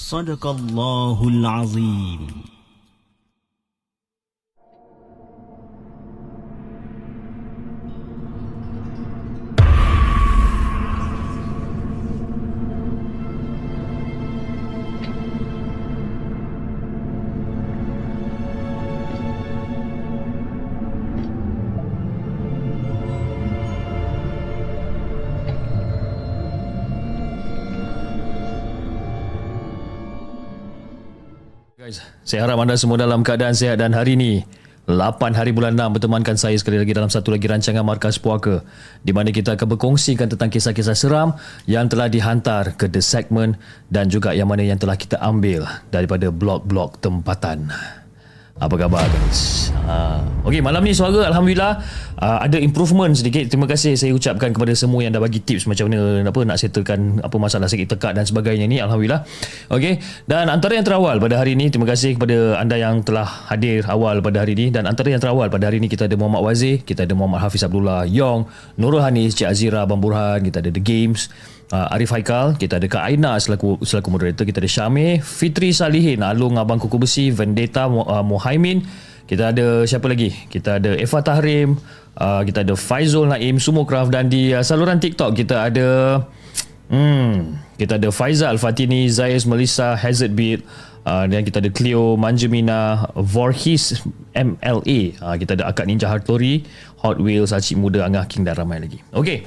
صدق الله العظيم. Guys, saya harap anda semua dalam keadaan sihat dan hari ini 8 hari bulan 6 bertemankan saya sekali lagi dalam satu lagi rancangan Markas Puaka di mana kita akan berkongsikan tentang kisah-kisah seram yang telah dihantar ke The Segment dan juga yang mana yang telah kita ambil daripada blog-blog tempatan. Apa khabar guys? Ha. Okey, malam ni suara Alhamdulillah uh, ada improvement sedikit. Terima kasih saya ucapkan kepada semua yang dah bagi tips macam mana apa nak settlekan apa masalah sakit tekak dan sebagainya ni. Alhamdulillah. Okey, dan antara yang terawal pada hari ini, terima kasih kepada anda yang telah hadir awal pada hari ini dan antara yang terawal pada hari ini kita ada Muhammad Wazir, kita ada Muhammad Hafiz Abdullah Yong, Nurul Hanis, Cik Azira Abang Burhan, kita ada The Games, uh, Arif Haikal, kita ada Kak Aina selaku selaku moderator, kita ada Syamir, Fitri Salihin, Alung Abang Kuku Besi, Vendetta uh, Mohaimin, kita ada siapa lagi? Kita ada Eva Tahrim, uh, kita ada Faizul Naim, Sumokraft dan di uh, saluran TikTok kita ada hmm, kita ada Faizal Fatini, Zayes Melissa, Hazard Beat, uh, dan kita ada Cleo Manjemina, Vorhis MLA, uh, kita ada Akak Ninja Hartori, Hot Wheels, Acik Muda, Angah King dan ramai lagi. Okey.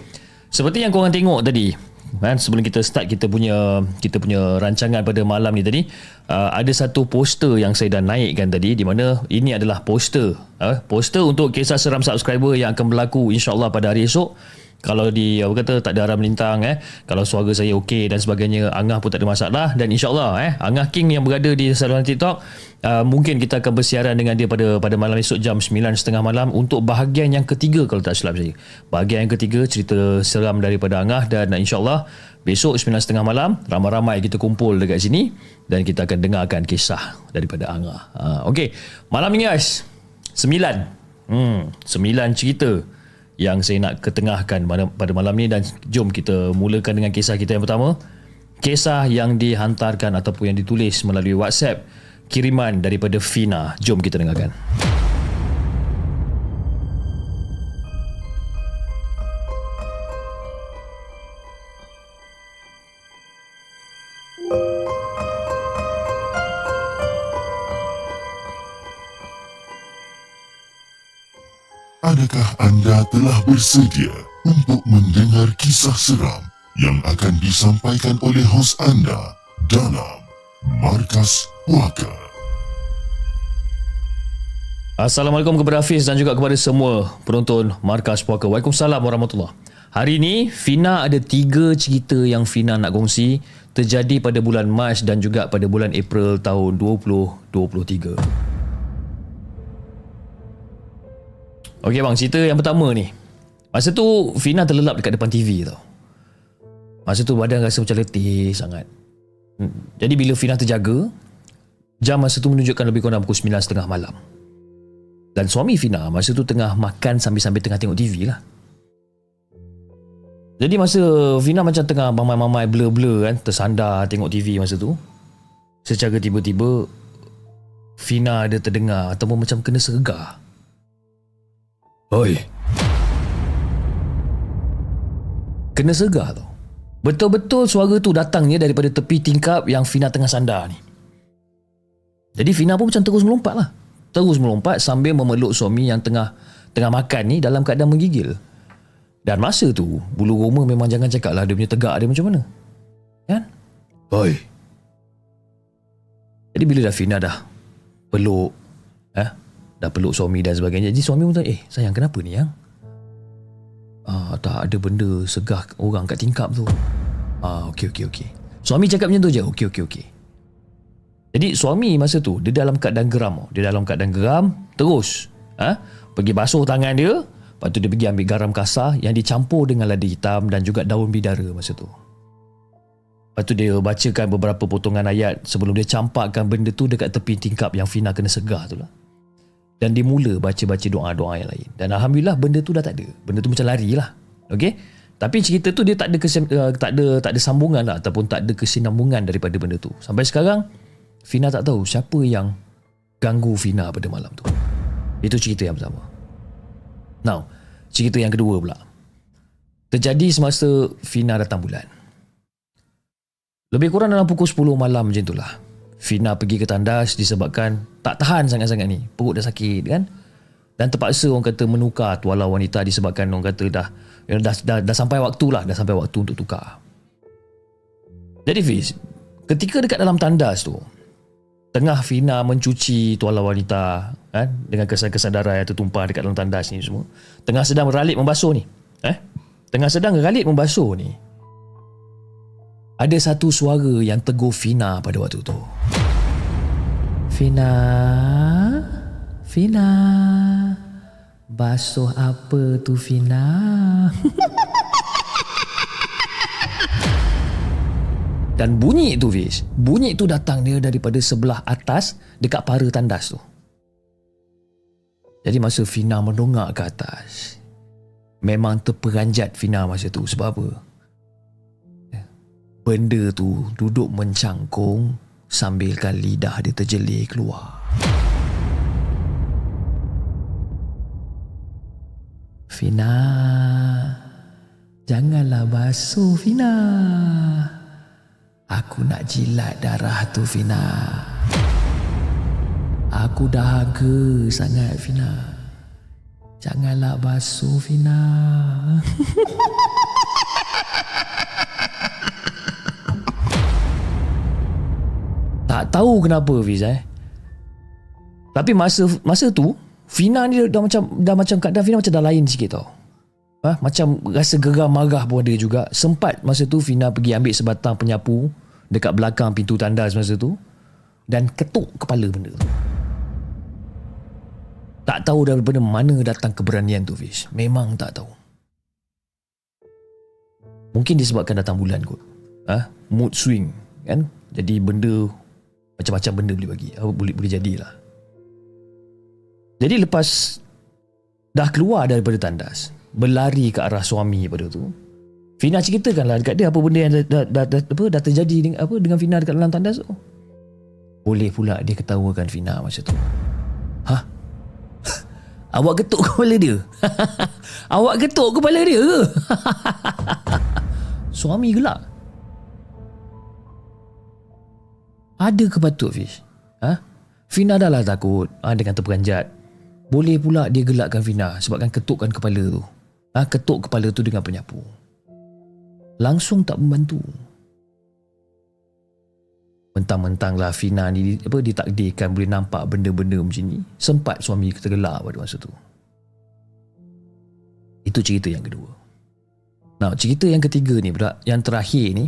Seperti yang korang tengok tadi, kan? Sebelum kita start kita punya kita punya rancangan pada malam ni tadi uh, ada satu poster yang saya dah naikkan tadi di mana ini adalah poster uh, poster untuk kisah seram subscriber yang akan berlaku insyaallah pada hari esok kalau di apa kata tak ada arah melintang eh. Kalau suara saya okey dan sebagainya Angah pun tak ada masalah. Dan insyaallah eh Angah King yang berada di saluran TikTok uh, mungkin kita akan bersiaran dengan dia pada pada malam esok jam 9.30 malam untuk bahagian yang ketiga kalau tak silap saya. Bahagian yang ketiga cerita seram daripada Angah dan insyaallah besok 9.30 malam ramai-ramai kita kumpul dekat sini dan kita akan dengarkan kisah daripada Angah. Uh, okey. Malam ni guys 9 hmm 9 cerita yang saya nak ketengahkan pada malam ni. Dan jom kita mulakan dengan kisah kita yang pertama. Kisah yang dihantarkan ataupun yang ditulis melalui WhatsApp kiriman daripada Fina. Jom kita dengarkan Adakah anda telah bersedia untuk mendengar kisah seram yang akan disampaikan oleh hos anda dalam Markas Puaka? Assalamualaikum kepada Hafiz dan juga kepada semua penonton Markas Puaka. Waalaikumsalam warahmatullahi Hari ini Fina ada tiga cerita yang Fina nak kongsi terjadi pada bulan Mac dan juga pada bulan April tahun 2023. Okey bang, cerita yang pertama ni. Masa tu Fina terlelap dekat depan TV tau. Masa tu badan rasa macam letih sangat. Hmm, Jadi bila Fina terjaga, jam masa tu menunjukkan lebih kurang pukul 9.30 malam. Dan suami Fina masa tu tengah makan sambil-sambil tengah tengok TV lah. Jadi masa Fina macam tengah mamai-mamai blur-blur kan, tersandar tengok TV masa tu. Secara tiba-tiba Fina ada terdengar ataupun macam kena sergar. Oi. Kena segar tau. Betul-betul suara tu datangnya daripada tepi tingkap yang Fina tengah sandar ni. Jadi Fina pun macam terus melompat lah. Terus melompat sambil memeluk suami yang tengah tengah makan ni dalam keadaan menggigil. Dan masa tu, bulu roma memang jangan cakap lah dia punya tegak dia macam mana. Kan? Oi. Jadi bila dah Fina dah peluk, eh, dah peluk suami dan sebagainya. Jadi suami pun tanya, eh sayang kenapa ni yang? Ah, tak ada benda segah orang kat tingkap tu. Ah, okey okey okey. Suami cakap macam tu je. Okey okey okey. Jadi suami masa tu dia dalam keadaan geram. Dia dalam keadaan geram terus ha? pergi basuh tangan dia, lepas tu dia pergi ambil garam kasar yang dicampur dengan lada hitam dan juga daun bidara masa tu. Lepas tu dia bacakan beberapa potongan ayat sebelum dia campakkan benda tu dekat tepi tingkap yang Fina kena segah tu lah. Dan dia mula baca-baca doa-doa yang lain. Dan Alhamdulillah benda tu dah tak ada. Benda tu macam lari lah. Okay? Tapi cerita tu dia tak ada, kesim, uh, tak ada tak ada sambungan lah ataupun tak ada kesinambungan daripada benda tu. Sampai sekarang Fina tak tahu siapa yang ganggu Fina pada malam tu. Itu cerita yang pertama. Now, cerita yang kedua pula. Terjadi semasa Fina datang bulan. Lebih kurang dalam pukul 10 malam macam itulah. Fina pergi ke tandas disebabkan tak tahan sangat-sangat ni. Perut dah sakit kan. Dan terpaksa orang kata menukar tuala wanita disebabkan orang kata dah dah, dah, dah, dah sampai waktu lah. Dah sampai waktu untuk tukar. Jadi Fiz, ketika dekat dalam tandas tu, tengah Fina mencuci tuala wanita kan, dengan kesan-kesadaran yang tertumpah dekat dalam tandas ni semua. Tengah sedang meralik membasuh ni. Eh? Tengah sedang meralik membasuh ni. Ada satu suara yang tegur Fina pada waktu tu. Fina, Fina, basuh apa tu Fina? Dan bunyi itu Fiz Bunyi itu datang dia daripada sebelah atas Dekat para tandas tu Jadi masa Fina mendongak ke atas Memang terperanjat Fina masa tu Sebab apa? Benda tu duduk mencangkung Sambilkan lidah dia terjelir keluar. Fina Janganlah basuh Fina. Aku nak jilat darah tu Fina. Aku dahaga sangat Fina. Janganlah basuh Fina Tak tahu kenapa Fiz eh Tapi masa masa tu Fina ni dah macam dah macam keadaan Fina macam dah lain sikit tau Ha, macam rasa geram marah pun ada juga. Sempat masa tu Fina pergi ambil sebatang penyapu dekat belakang pintu tandas masa tu dan ketuk kepala benda tu. Tak tahu daripada mana datang keberanian tu Fish. Memang tak tahu. Mungkin disebabkan datang bulan kot. Ha? Mood swing kan. Jadi benda macam-macam benda boleh bagi. Boleh boleh jadilah. Jadi lepas dah keluar daripada tandas, berlari ke arah suami pada tu. Fina ceritakanlah dekat dia apa benda yang dah, dah, dah, dah, apa, dah terjadi dengan, apa, dengan Fina dekat dalam tandas tu. Boleh pula dia ketawakan Fina masa tu. Ha? Awak ketuk kepala dia? Awak ketuk kepala dia ke? Suami gelak. Ada ke patut Fish? Ha? Fina dah lah takut ha, dengan terperanjat. Boleh pula dia gelakkan Fina sebabkan ketukkan kepala tu. Ha, ketuk kepala tu dengan penyapu. Langsung tak membantu. Mentang-mentang lah Fina ni apa, ditakdirkan boleh nampak benda-benda macam ni. Sempat suami tergelak pada masa tu. Itu cerita yang kedua. Nah, cerita yang ketiga ni pula, yang terakhir ni,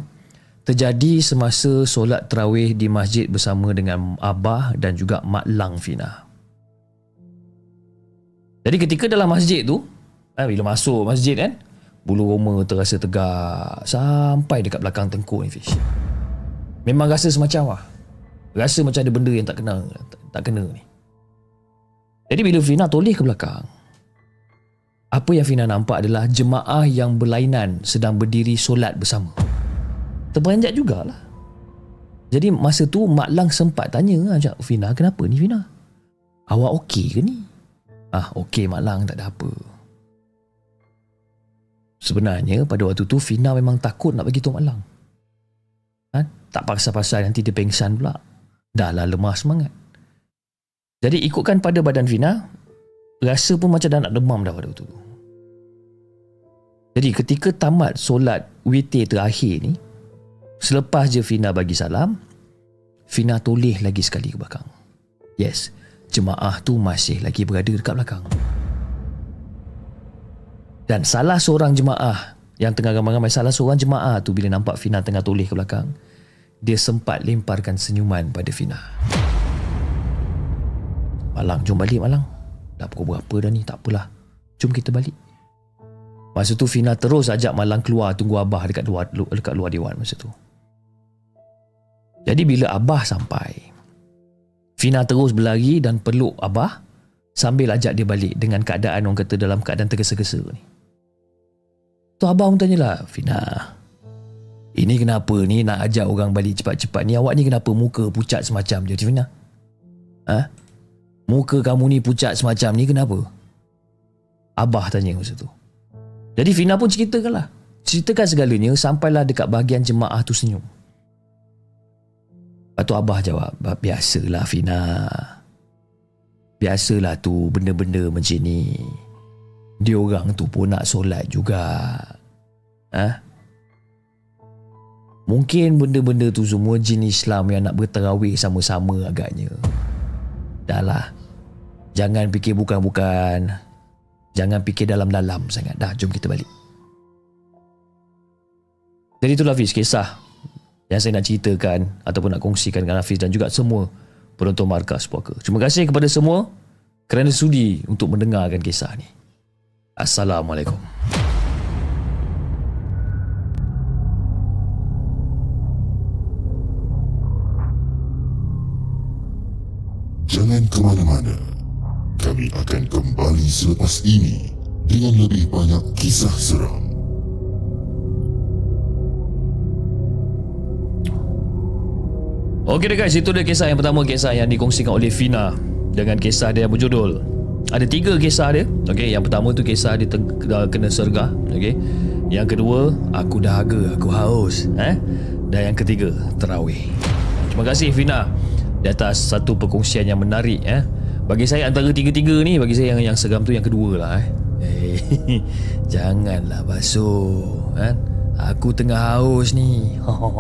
terjadi semasa solat terawih di masjid bersama dengan Abah dan juga Mak Lang Fina. Jadi ketika dalam masjid tu, eh, bila masuk masjid kan, bulu roma terasa tegak sampai dekat belakang tengkuk ni Fish. Memang rasa semacam lah. Rasa macam ada benda yang tak kena, tak, tak kena ni. Jadi bila Fina toleh ke belakang, apa yang Fina nampak adalah jemaah yang berlainan sedang berdiri solat bersama. Terperanjat jugalah. Jadi masa tu Mak Lang sempat tanya ajak Fina, kenapa ni Fina? Awak okey ke ni? Ah, okey Mak Lang tak ada apa. Sebenarnya pada waktu tu Fina memang takut nak bagi tahu Mak Lang. Ha? Tak pasal-pasal nanti dia pengsan pula. Dah lah lemah semangat. Jadi ikutkan pada badan Fina, rasa pun macam dah nak demam dah pada waktu tu. Jadi ketika tamat solat witir terakhir ni, selepas je Fina bagi salam, Fina toleh lagi sekali ke belakang. Yes, jemaah tu masih lagi berada dekat belakang. Dan salah seorang jemaah yang tengah ramai-ramai salah seorang jemaah tu bila nampak Fina tengah toleh ke belakang, dia sempat lemparkan senyuman pada Fina. Malang, jom balik Malang. Dah pukul berapa dah ni? Tak apalah. Jom kita balik. Masa tu Fina terus ajak Malang keluar tunggu Abah dekat luar dekat luar dewan masa tu. Jadi bila Abah sampai, Fina terus berlari dan peluk Abah sambil ajak dia balik dengan keadaan orang kata dalam keadaan tergesa-gesa ni. Tu Abah pun tanyalah, Fina, ini kenapa ni nak ajak orang balik cepat-cepat ni? Awak ni kenapa muka pucat semacam je, Fina? Ha? Muka kamu ni pucat semacam ni kenapa? Abah tanya masa tu. Jadi Fina pun ceritakan lah. Ceritakan segalanya sampailah dekat bahagian jemaah tu senyum. Lepas tu Abah jawab, biasalah Fina. Biasalah tu benda-benda macam ni. Dia orang tu pun nak solat juga. Ha? Mungkin benda-benda tu semua jin Islam yang nak berterawih sama-sama agaknya. Dah lah. Jangan fikir bukan-bukan. Jangan fikir dalam-dalam sangat. Dah, jom kita balik. Jadi itulah Hafiz kisah yang saya nak ceritakan ataupun nak kongsikan dengan Hafiz dan juga semua penonton markas puaka. Terima kasih kepada semua kerana sudi untuk mendengarkan kisah ni. Assalamualaikum. Jangan ke mana-mana. Kami akan kembali selepas ini dengan lebih banyak kisah seram. Okey guys, itu dia kisah yang pertama kisah yang dikongsikan oleh Fina dengan kisah dia yang berjudul. Ada tiga kisah dia. Okey, yang pertama tu kisah dia teng- kena sergah. Okey. Yang kedua, aku dahaga, aku haus. Eh? Dan yang ketiga, terawih. Terima kasih Fina di atas satu perkongsian yang menarik. Eh? Bagi saya antara tiga-tiga ni, bagi saya yang yang seram tu yang kedua lah. Eh? Eh, janganlah basuh. Eh? Aku tengah haus ni.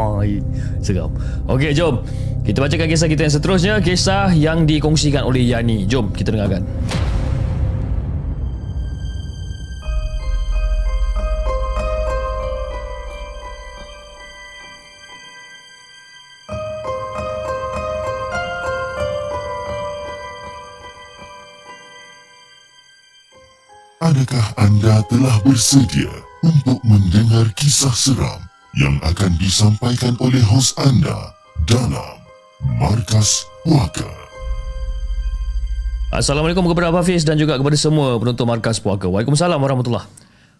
Seram. Okey, jom. Kita bacakan kisah kita yang seterusnya. Kisah yang dikongsikan oleh Yani. Jom kita dengarkan. Adakah anda telah bersedia untuk mendengar kisah seram yang akan disampaikan oleh hos anda dalam Markas Puaka? Assalamualaikum kepada Abah Hafiz dan juga kepada semua penonton Markas Puaka. Waalaikumsalam warahmatullahi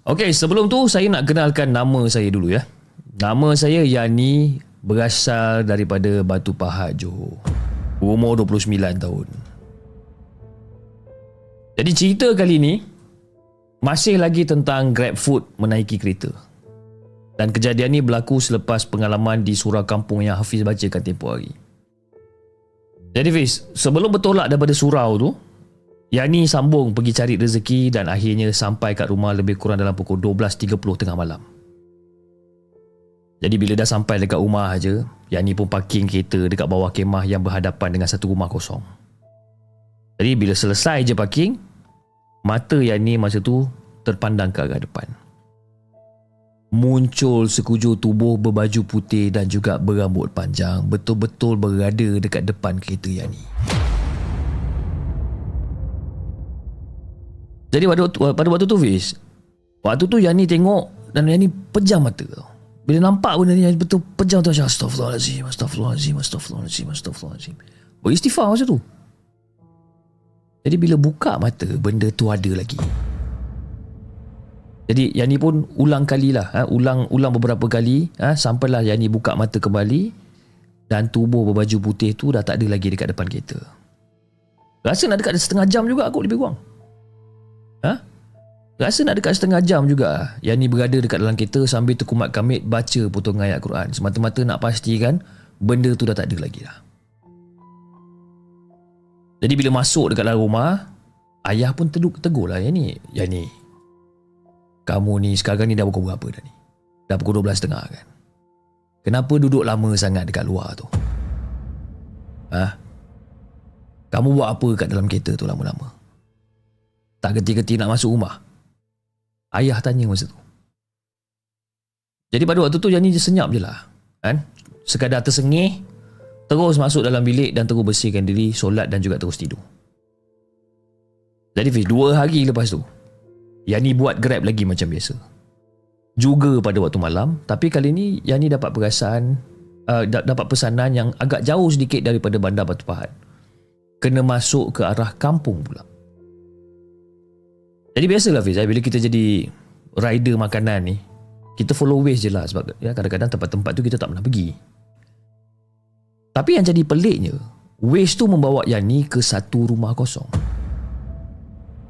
Okey, sebelum tu saya nak kenalkan nama saya dulu ya. Nama saya Yani berasal daripada Batu Pahat Johor. Umur 29 tahun. Jadi cerita kali ni masih lagi tentang Grab Food menaiki kereta. Dan kejadian ni berlaku selepas pengalaman di surau kampung yang Hafiz bacakan tempoh hari. Jadi Fiz, sebelum bertolak daripada surau tu, Yani sambung pergi cari rezeki dan akhirnya sampai kat rumah lebih kurang dalam pukul 12.30 tengah malam. Jadi bila dah sampai dekat rumah aja, Yani pun parking kereta dekat bawah kemah yang berhadapan dengan satu rumah kosong. Jadi bila selesai je parking, mata Yani masa tu terpandang ke arah depan. Muncul sekujur tubuh berbaju putih dan juga berambut panjang betul-betul berada dekat depan kereta Yani. Jadi pada waktu, pada waktu tu Fiz Waktu tu Yani tengok Dan Yani pejam mata Bila nampak benda ni Yani betul pejam tu macam Astaghfirullahaladzim Astaghfirullahaladzim Astaghfirullahaladzim Astaghfirullahaladzim Beristighfar masa tu Jadi bila buka mata Benda tu ada lagi jadi Yani pun ulang kali lah ha? Ulang ulang beberapa kali ha? Sampailah Yani buka mata kembali Dan tubuh berbaju putih tu Dah tak ada lagi dekat depan kereta Rasa nak dekat setengah jam juga aku lebih kurang Ha? Rasa nak dekat setengah jam juga Yang ni berada dekat dalam kereta Sambil terkumat kamit Baca potongan ayat Quran Semata-mata nak pastikan Benda tu dah tak ada lagi lah Jadi bila masuk dekat dalam rumah, ayah pun tegur, tegur lah yang ni. Yang ni, kamu ni sekarang ni dah pukul berapa dah ni? Dah pukul 12.30 kan? Kenapa duduk lama sangat dekat luar tu? Ha? Kamu buat apa kat dalam kereta tu lama-lama? Tak geti-geti nak masuk rumah? Ayah tanya masa tu. Jadi pada waktu tu Yani je senyap je lah. Kan? Sekadar tersengih, terus masuk dalam bilik dan terus bersihkan diri, solat dan juga terus tidur. Jadi Fiz, dua hari lepas tu, Yani buat grab lagi macam biasa. Juga pada waktu malam, tapi kali ni Yani dapat perasaan, uh, dapat pesanan yang agak jauh sedikit daripada bandar Batu Pahat. Kena masuk ke arah kampung pula. Jadi biasalah Fiz, eh, bila kita jadi rider makanan ni, kita follow ways je lah sebab ya, kadang-kadang tempat-tempat tu kita tak pernah pergi. Tapi yang jadi peliknya, ways tu membawa Yani ke satu rumah kosong.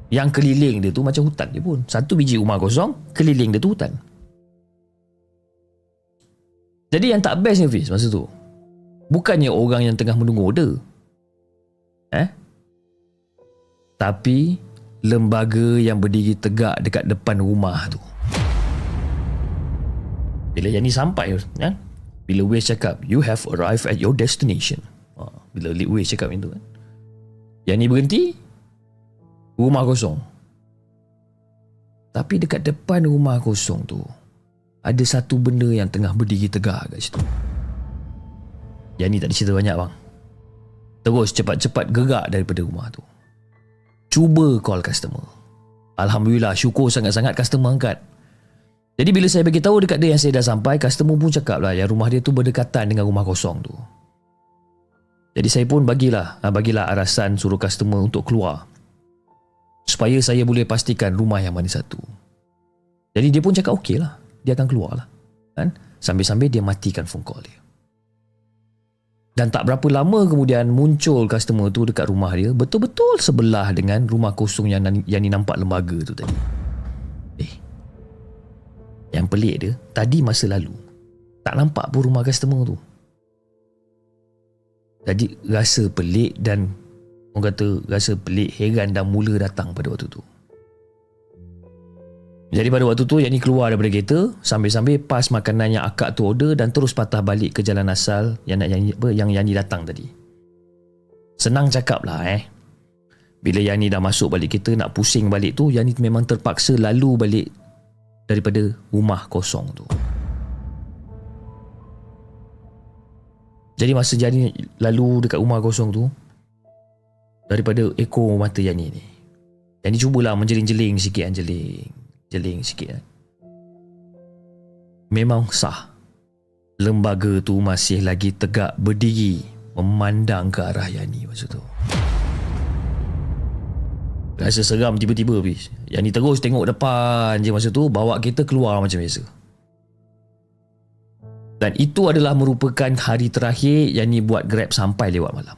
Yang keliling dia tu macam hutan dia pun. Satu biji rumah kosong, keliling dia tu hutan. Jadi yang tak best ni Fiz masa tu, bukannya orang yang tengah menunggu order. Eh? Tapi lembaga yang berdiri tegak dekat depan rumah tu. Bila Yani sampai ya? Bila Waze cakap You have arrived at your destination. Ha, Bila Waze cakap itu kan. Yani berhenti Rumah kosong. Tapi dekat depan rumah kosong tu Ada satu benda yang tengah berdiri tegak kat situ. Yani tak ada cerita banyak bang. Terus cepat-cepat gerak daripada rumah tu. Cuba call customer. Alhamdulillah syukur sangat-sangat customer angkat jadi bila saya bagi tahu dekat dia yang saya dah sampai, customer pun cakap lah yang rumah dia tu berdekatan dengan rumah kosong tu. Jadi saya pun bagilah, ah, bagilah arasan suruh customer untuk keluar. Supaya saya boleh pastikan rumah yang mana satu. Jadi dia pun cakap okey lah, dia akan keluar lah. Kan? Sambil-sambil dia matikan phone call dia. Dan tak berapa lama kemudian muncul customer tu dekat rumah dia, betul-betul sebelah dengan rumah kosong yang, yang ni nampak lembaga tu tadi. Yang pelik dia, tadi masa lalu, tak nampak pun rumah customer tu. Jadi rasa pelik dan orang kata rasa pelik, heran dan mula datang pada waktu tu. Jadi pada waktu tu Yani keluar daripada kereta Sambil-sambil pas makanan yang akak tu order Dan terus patah balik ke jalan asal Yang nak Yani, apa, yang Yani datang tadi Senang cakap lah eh Bila Yani dah masuk balik kereta Nak pusing balik tu Yani memang terpaksa lalu balik daripada rumah kosong tu. Jadi masa jadi lalu dekat rumah kosong tu daripada ekor mata Yani ni. Yani cubalah menjeling-jeling sikit kan jeling. Jeling sikit kan. Memang sah. Lembaga tu masih lagi tegak berdiri memandang ke arah Yani masa tu. Rasa seram tiba-tiba bis. Yang ni terus tengok depan je masa tu bawa kita keluar macam biasa. Dan itu adalah merupakan hari terakhir yang ni buat Grab sampai lewat malam.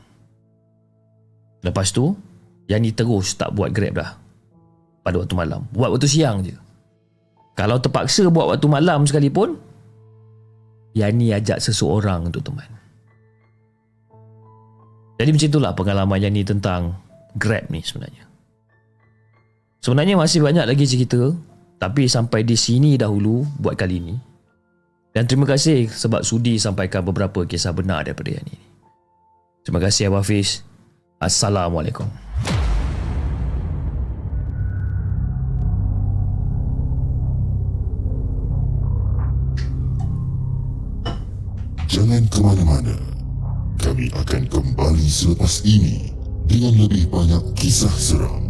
Lepas tu, yang ni terus tak buat Grab dah. Pada waktu malam. Buat waktu siang je. Kalau terpaksa buat waktu malam sekalipun, yang ni ajak seseorang untuk teman. Jadi macam itulah pengalaman yang ni tentang Grab ni sebenarnya. Sebenarnya masih banyak lagi cerita tapi sampai di sini dahulu buat kali ini. Dan terima kasih sebab sudi sampaikan beberapa kisah benar daripada yang ini. Terima kasih Abah Hafiz. Assalamualaikum. Jangan ke mana-mana. Kami akan kembali selepas ini dengan lebih banyak kisah seram.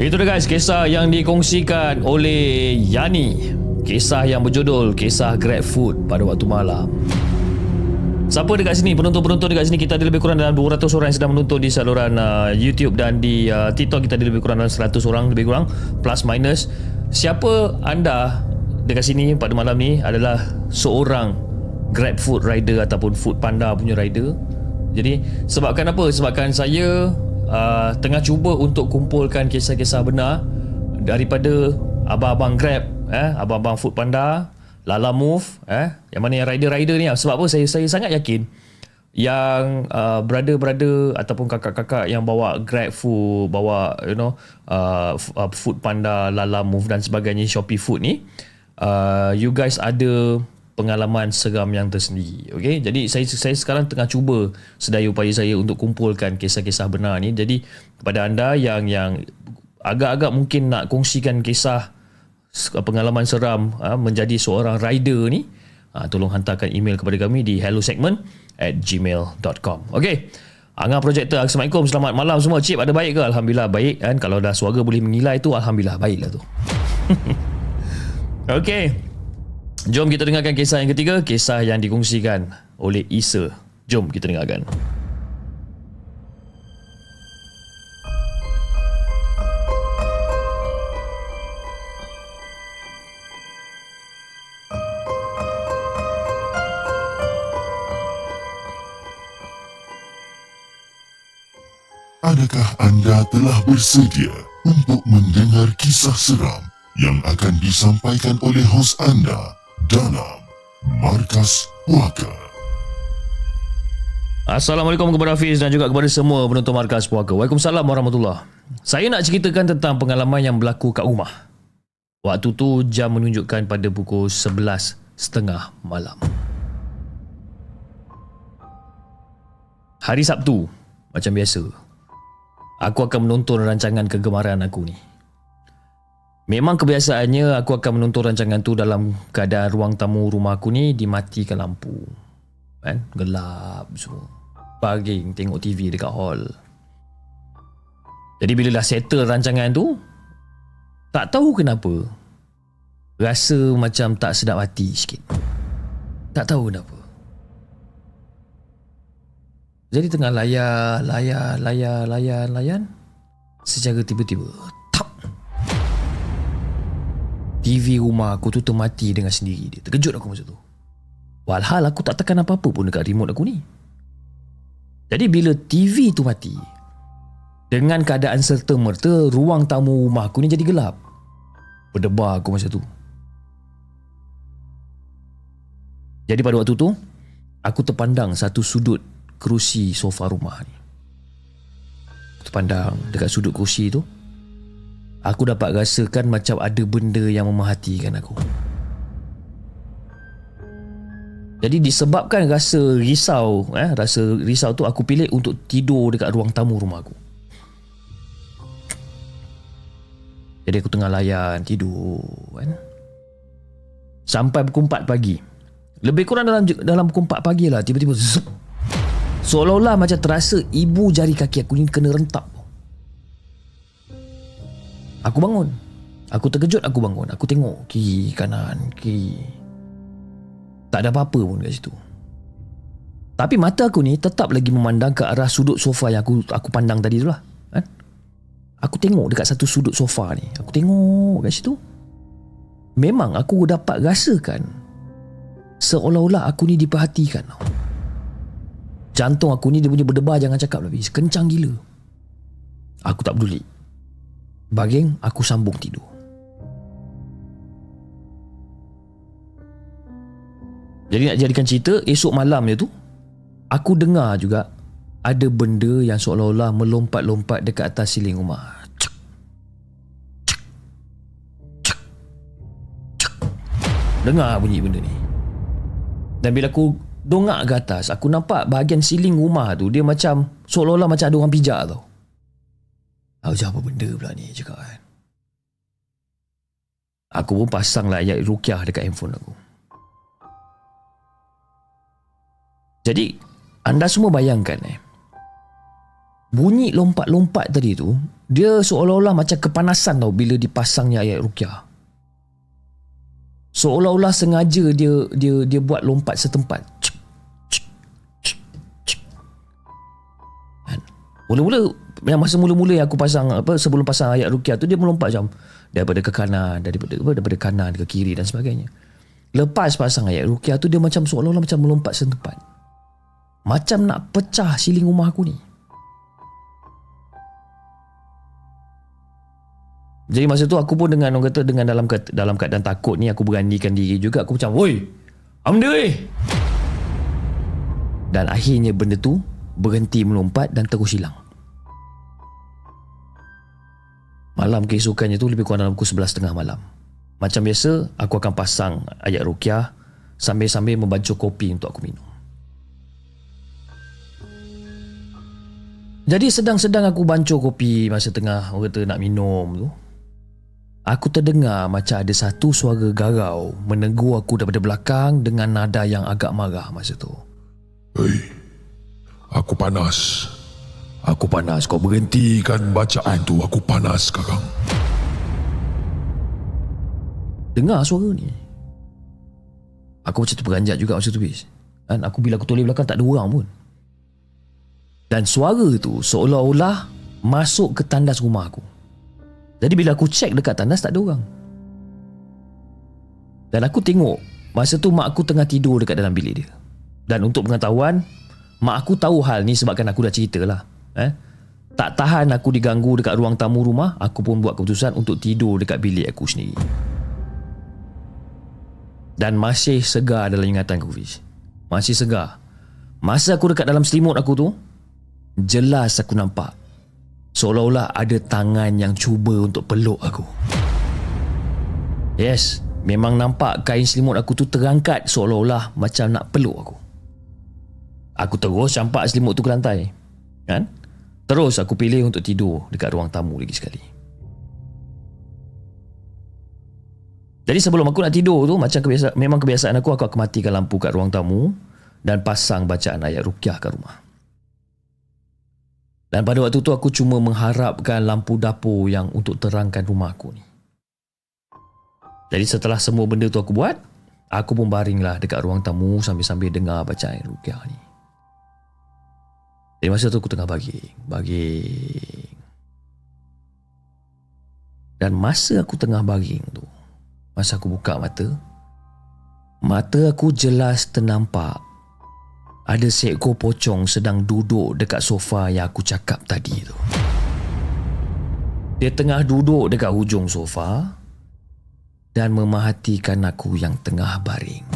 Itu dia guys kisah yang dikongsikan oleh Yani. Kisah yang berjudul Kisah Grab Food pada waktu malam. Siapa dekat sini? Penonton-penonton dekat sini kita ada lebih kurang dalam 200 orang yang sedang menonton di saluran uh, YouTube dan di uh, TikTok kita ada lebih kurang dalam 100 orang lebih kurang plus minus. Siapa anda dekat sini pada malam ni adalah seorang Grab Food rider ataupun Food Panda punya rider. Jadi sebabkan apa? Sebabkan saya uh, tengah cuba untuk kumpulkan kisah-kisah benar daripada abang-abang Grab eh abang-abang food panda Lala Move eh yang mana yang rider-rider ni sebab apa? Saya saya sangat yakin yang uh, brother-brother ataupun kakak-kakak yang bawa Grab food, bawa you know uh, uh, Food Panda, Lala Move dan sebagainya Shopee Food ni uh, you guys ada pengalaman seram yang tersendiri. Okay? Jadi saya saya sekarang tengah cuba sedaya upaya saya untuk kumpulkan kisah-kisah benar ni. Jadi kepada anda yang yang agak-agak mungkin nak kongsikan kisah pengalaman seram uh, menjadi seorang rider ni, uh, tolong hantarkan email kepada kami di hello segment at gmail.com Okay Angah Projektor Assalamualaikum Selamat malam semua Cip ada baik ke? Alhamdulillah baik kan Kalau dah suara boleh menilai tu Alhamdulillah baik lah tu Okay Jom kita dengarkan kisah yang ketiga. Kisah yang dikongsikan oleh Isa Jom kita dengarkan. Adakah anda telah bersedia untuk mendengar kisah seram yang akan disampaikan oleh hos anda dalam Markas Puaka? Assalamualaikum kepada Hafiz dan juga kepada semua penonton Markas Puaka. Waalaikumsalam warahmatullahi Saya nak ceritakan tentang pengalaman yang berlaku kat rumah. Waktu tu jam menunjukkan pada pukul 11.30 malam. Hari Sabtu, macam biasa. Aku akan menonton rancangan kegemaran aku ni. Memang kebiasaannya aku akan menonton rancangan tu dalam keadaan ruang tamu rumah aku ni dimatikan lampu. Kan? Gelap semua. Baring tengok TV dekat hall. Jadi bila dah settle rancangan tu, tak tahu kenapa. Rasa macam tak sedap hati sikit. Tak tahu kenapa. Jadi tengah layar, layar, layar, layar, layan. Secara tiba-tiba. TV rumah aku tu termati dengan sendiri dia. Terkejut aku masa tu. Walhal aku tak tekan apa-apa pun dekat remote aku ni. Jadi bila TV tu mati, dengan keadaan serta merta, ruang tamu rumah aku ni jadi gelap. Berdebar aku masa tu. Jadi pada waktu tu, aku terpandang satu sudut kerusi sofa rumah ni. Terpandang dekat sudut kerusi tu, aku dapat rasakan macam ada benda yang memerhatikan aku. Jadi disebabkan rasa risau, eh, rasa risau tu aku pilih untuk tidur dekat ruang tamu rumah aku. Jadi aku tengah layan tidur kan. Sampai pukul 4 pagi. Lebih kurang dalam dalam pukul 4 pagi lah tiba-tiba zup, Seolah-olah macam terasa ibu jari kaki aku ni kena rentap. Aku bangun. Aku terkejut aku bangun. Aku tengok kiri kanan kiri. Tak ada apa-apa pun kat situ. Tapi mata aku ni tetap lagi memandang ke arah sudut sofa yang aku aku pandang tadi tu lah. Kan? Aku tengok dekat satu sudut sofa ni. Aku tengok kat situ. Memang aku dapat rasakan seolah-olah aku ni diperhatikan. Jantung aku ni dia punya berdebar jangan cakap lebih. Kencang gila. Aku tak peduli. Baging aku sambung tidur. Jadi nak jadikan cerita, esok malam dia tu, aku dengar juga ada benda yang seolah-olah melompat-lompat dekat atas siling rumah. Cek. Cek. Cek. Cek. Dengar bunyi benda ni. Dan bila aku dongak ke atas, aku nampak bahagian siling rumah tu dia macam seolah-olah macam ada orang pijak tau. Cakap apa benda pula ni cakap kan. Aku pun pasang lah ayat rukyah dekat handphone aku. Jadi anda semua bayangkan eh. Bunyi lompat-lompat tadi tu dia seolah-olah macam kepanasan tau bila dipasangnya ayat rukyah. Seolah-olah sengaja dia dia dia buat lompat setempat. Cik, cik. Kan? Mula-mula yang masa mula-mula yang aku pasang apa sebelum pasang ayat rukyah tu dia melompat macam daripada ke kanan daripada apa daripada kanan ke kiri dan sebagainya. Lepas pasang ayat rukyah tu dia macam seolah-olah macam melompat setempat. Macam nak pecah siling rumah aku ni. Jadi masa tu aku pun dengan orang kata dengan dalam dalam keadaan takut ni aku beranikan diri juga aku macam, "Woi, amda weh." Dan akhirnya benda tu berhenti melompat dan terus hilang. Malam keesokannya tu lebih kurang dalam pukul 11.30 malam. Macam biasa, aku akan pasang ayat rukyah sambil-sambil membaca kopi untuk aku minum. Jadi sedang-sedang aku bancuh kopi masa tengah orang kata nak minum tu. Aku terdengar macam ada satu suara garau menegur aku daripada belakang dengan nada yang agak marah masa tu. Hei, aku panas. Aku panas. Kau berhentikan bacaan tu. Aku panas sekarang. Dengar suara ni. Aku macam terperanjat juga masa tu bis. Dan aku bila aku toleh belakang tak ada orang pun. Dan suara tu seolah-olah masuk ke tandas rumah aku. Jadi bila aku cek dekat tandas tak ada orang. Dan aku tengok masa tu mak aku tengah tidur dekat dalam bilik dia. Dan untuk pengetahuan, mak aku tahu hal ni sebabkan aku dah cerita lah. Eh? Tak tahan aku diganggu dekat ruang tamu rumah, aku pun buat keputusan untuk tidur dekat bilik aku sendiri. Dan masih segar dalam ingatan aku Fiz. Masih segar. Masa aku dekat dalam selimut aku tu, jelas aku nampak seolah-olah ada tangan yang cuba untuk peluk aku. Yes, memang nampak kain selimut aku tu terangkat seolah-olah macam nak peluk aku. Aku terus campak selimut tu ke lantai. Kan? Terus aku pilih untuk tidur dekat ruang tamu lagi sekali. Jadi sebelum aku nak tidur tu macam kebiasa memang kebiasaan aku aku akan matikan lampu kat ruang tamu dan pasang bacaan ayat rukyah kat rumah. Dan pada waktu tu aku cuma mengharapkan lampu dapur yang untuk terangkan rumah aku ni. Jadi setelah semua benda tu aku buat, aku pun baringlah dekat ruang tamu sambil-sambil dengar bacaan rukyah ni. Jadi masa tu aku tengah baging, baging. Dan masa aku tengah baging tu, Masa aku buka mata Mata aku jelas ternampak Ada seekor pocong sedang duduk dekat sofa yang aku cakap tadi tu. Dia tengah duduk dekat hujung sofa Dan memahatikan aku yang tengah baring.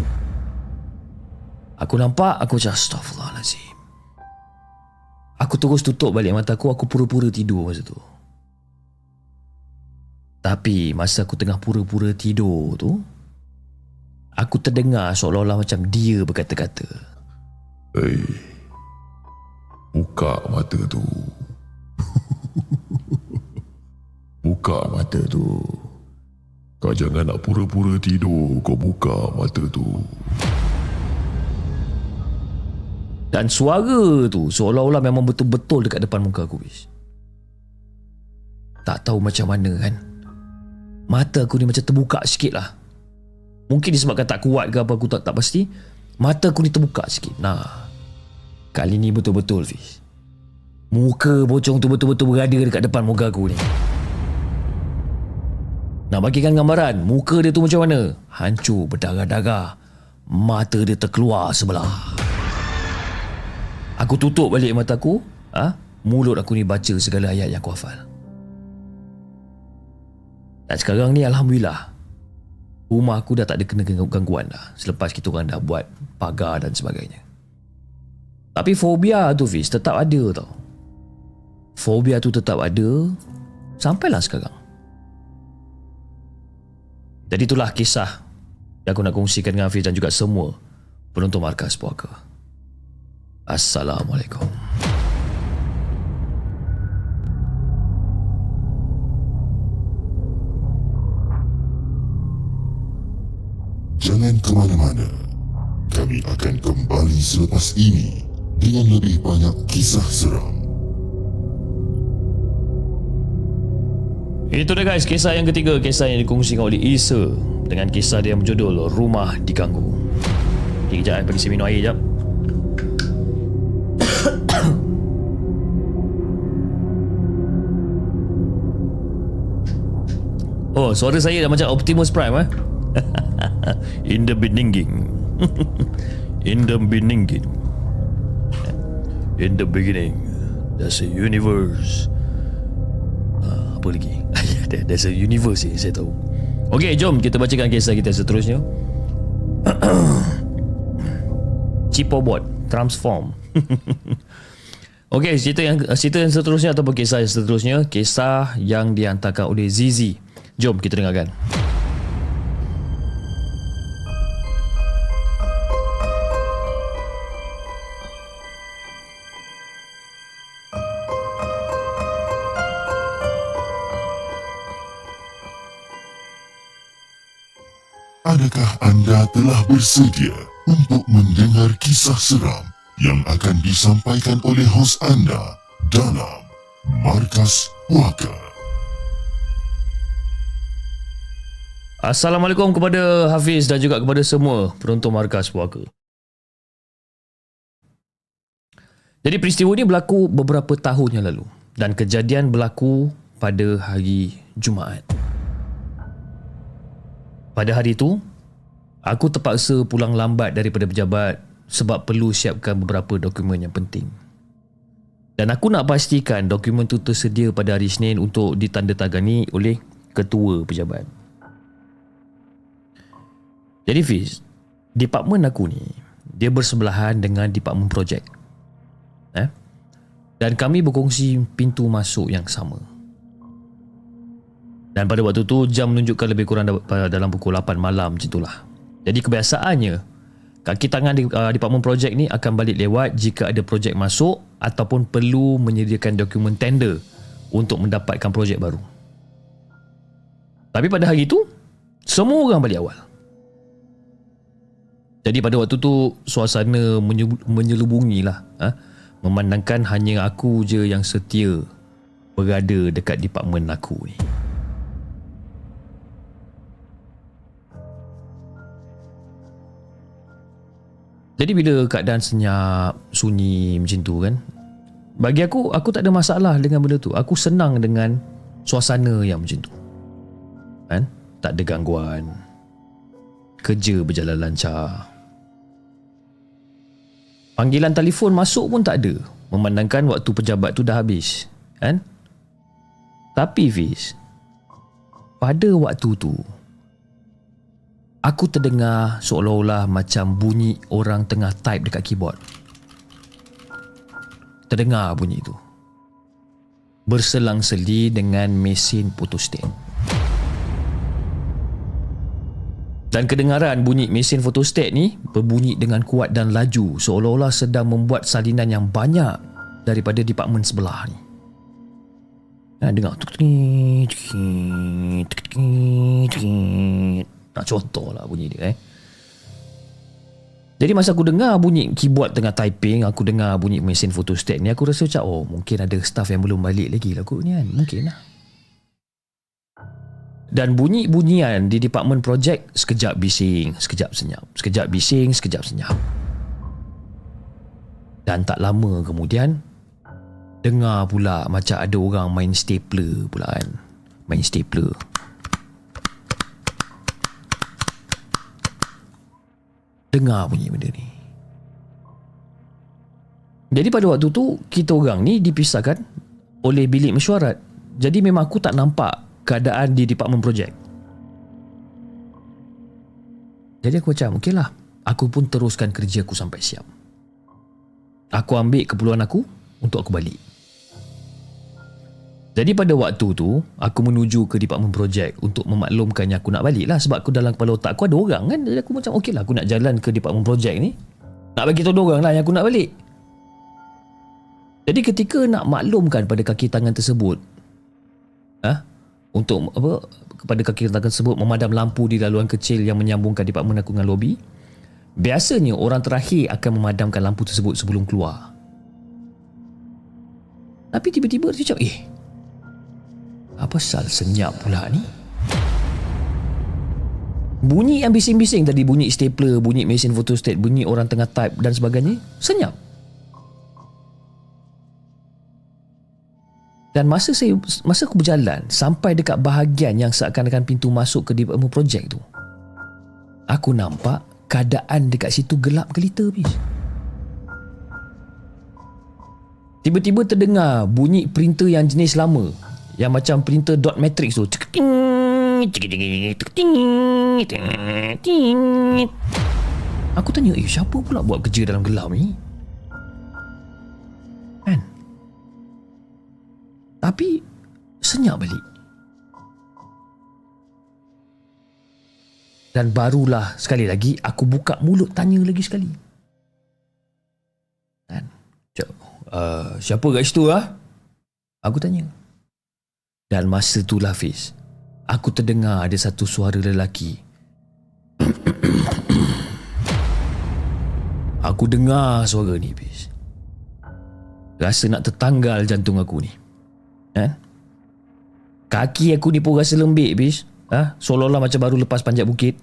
Aku nampak aku macam Astaghfirullahaladzim Aku terus tutup balik mata aku Aku pura-pura tidur masa tu tapi masa aku tengah pura-pura tidur tu Aku terdengar seolah-olah macam dia berkata-kata Hei, buka mata tu. buka mata tu. Kau jangan nak pura-pura tidur. Kau buka mata tu. Dan suara tu seolah-olah memang betul-betul dekat depan muka aku Fiz. Tak tahu macam mana kan? Mata aku ni macam terbuka sikit lah. Mungkin disebabkan tak kuat ke apa aku tak, tak pasti. Mata aku ni terbuka sikit. Nah. Kali ni betul-betul Fiz Muka pocong tu betul-betul berada dekat depan muka aku ni. Nak bagikan gambaran Muka dia tu macam mana? Hancur berdarah-darah. Mata dia terkeluar sebelah Aku tutup balik mata aku ha? Mulut aku ni baca segala ayat yang aku hafal. Dan sekarang ni Alhamdulillah Rumah aku dah tak ada kena gangguan dah. Selepas kita orang dah buat pagar dan sebagainya. Tapi fobia tu Fiz tetap ada tau. Fobia tu tetap ada Sampailah sekarang. Jadi itulah kisah Yang aku nak kongsikan dengan Hafiz dan juga semua Penonton Markas Puaka Assalamualaikum. Jangan ke mana-mana. Kami akan kembali selepas ini dengan lebih banyak kisah seram. Itu dia guys. Kisah yang ketiga. Kisah yang dikongsikan oleh Isa Dengan kisah dia yang berjudul Rumah Diganggu. Okay kejap eh. Bagi saya minum air jap Oh suara saya dah macam Optimus Prime eh? In the beginning. In the beginning. In the beginning. There's a universe. Ah, apa lagi? There- There's a universe ni Saya tahu. Okay jom kita bacakan kisah kita seterusnya. Cipobot Transform. Okay cerita yang cerita yang seterusnya Ataupun kisah yang seterusnya Kisah yang dihantarkan oleh Zizi Jom kita dengarkan Adakah anda telah bersedia untuk mendengar kisah seram yang akan disampaikan oleh hos anda dalam Markas Puaka? Assalamualaikum kepada Hafiz dan juga kepada semua penonton Markas Puaka. Jadi peristiwa ini berlaku beberapa tahun yang lalu dan kejadian berlaku pada hari Jumaat. Pada hari itu, aku terpaksa pulang lambat daripada pejabat sebab perlu siapkan beberapa dokumen yang penting. Dan aku nak pastikan dokumen itu tersedia pada hari Isnin untuk ditandatangani oleh ketua pejabat. Jadi Fiz, departmen aku ni dia bersebelahan dengan departmen projek. Eh? Dan kami berkongsi pintu masuk yang sama. Dan pada waktu tu jam menunjukkan lebih kurang da- dalam pukul 8 malam macam itulah. Jadi kebiasaannya kaki tangan di uh, departmen projek ni akan balik lewat jika ada projek masuk ataupun perlu menyediakan dokumen tender untuk mendapatkan projek baru. Tapi pada hari tu semua orang balik awal. Jadi pada waktu tu suasana menye- menyelubungi lah ha? Memandangkan hanya aku je yang setia Berada dekat departmen aku ni. Jadi bila keadaan senyap, sunyi macam tu kan Bagi aku, aku tak ada masalah dengan benda tu. Aku senang dengan suasana yang macam tu. Kan? Tak ada gangguan. Kerja berjalan lancar Panggilan telefon masuk pun tak ada. Memandangkan waktu pejabat tu dah habis Kan? Tapi Fiz Pada waktu tu Aku terdengar seolah-olah macam bunyi orang tengah type dekat keyboard. Terdengar bunyi tu. Berselang-seli dengan mesin photostat Dan kedengaran bunyi mesin photostat ni berbunyi dengan kuat dan laju seolah-olah sedang membuat salinan yang banyak daripada departmen sebelah ni. Ha, dengar tuk Nak contoh lah bunyi dia eh. Jadi masa aku dengar bunyi keyboard tengah typing, aku dengar bunyi mesin photostat ni, aku rasa macam, oh mungkin ada staff yang belum balik lagi lah kot ni kan. Mungkin lah. Dan bunyi-bunyian di departmen projek sekejap bising, sekejap senyap. Sekejap bising, sekejap senyap. Dan tak lama kemudian, dengar pula macam ada orang main stapler pula kan. Main stapler. Dengar bunyi benda ni. Jadi pada waktu tu, kita orang ni dipisahkan oleh bilik mesyuarat. Jadi memang aku tak nampak keadaan di departmen projek. Jadi aku macam, okey lah. Aku pun teruskan kerja aku sampai siap. Aku ambil keperluan aku untuk aku balik. Jadi pada waktu tu, aku menuju ke departmen projek untuk memaklumkan yang aku nak balik lah. Sebab aku dalam kepala otak aku ada orang kan. Jadi aku macam, okey lah aku nak jalan ke departmen projek ni. Nak bagi tahu orang lah yang aku nak balik. Jadi ketika nak maklumkan pada kaki tangan tersebut, ha, untuk apa kepada kaki tangan tersebut memadam lampu di laluan kecil yang menyambungkan departmen aku dengan lobi. Biasanya orang terakhir akan memadamkan lampu tersebut sebelum keluar. Tapi tiba-tiba dia cakap, eh, apa sal senyap pula ni? Bunyi yang bising-bising tadi, bunyi stapler, bunyi mesin photostat, bunyi orang tengah type dan sebagainya, senyap. Dan masa saya masa aku berjalan sampai dekat bahagian yang seakan-akan pintu masuk ke department projek tu. Aku nampak keadaan dekat situ gelap gelita bis. Tiba-tiba terdengar bunyi printer yang jenis lama Yang macam printer dot matrix tu. Aku tanya, eh siapa pula buat kerja dalam gelap ni? Tapi senyap balik. Dan barulah sekali lagi aku buka mulut tanya lagi sekali. Kan? Uh, siapa kat situ ah? Aku tanya. Dan masa tu lah Fiz, aku terdengar ada satu suara lelaki. aku dengar suara ni Fiz. Rasa nak tertanggal jantung aku ni. Kan? Kaki aku ni pun rasa lembik Fiz. Ha? Seolah-olah macam baru lepas panjat bukit.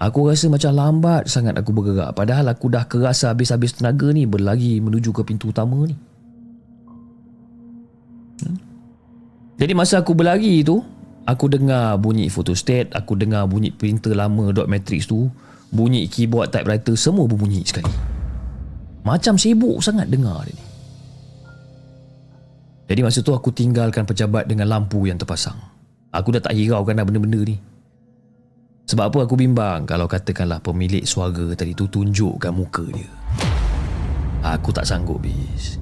Aku rasa macam lambat sangat aku bergerak. Padahal aku dah kerasa habis-habis tenaga ni berlari menuju ke pintu utama ni. Hmm? Jadi masa aku berlari tu, aku dengar bunyi photostat, aku dengar bunyi printer lama dot matrix tu, bunyi keyboard typewriter semua berbunyi sekali. Macam sibuk sangat dengar dia ni. Jadi masa tu aku tinggalkan pejabat dengan lampu yang terpasang. Aku dah tak hiraukan dah benda-benda ni. Sebab apa aku bimbang kalau katakanlah pemilik suara tadi tu tunjukkan muka dia. Aku tak sanggup bis.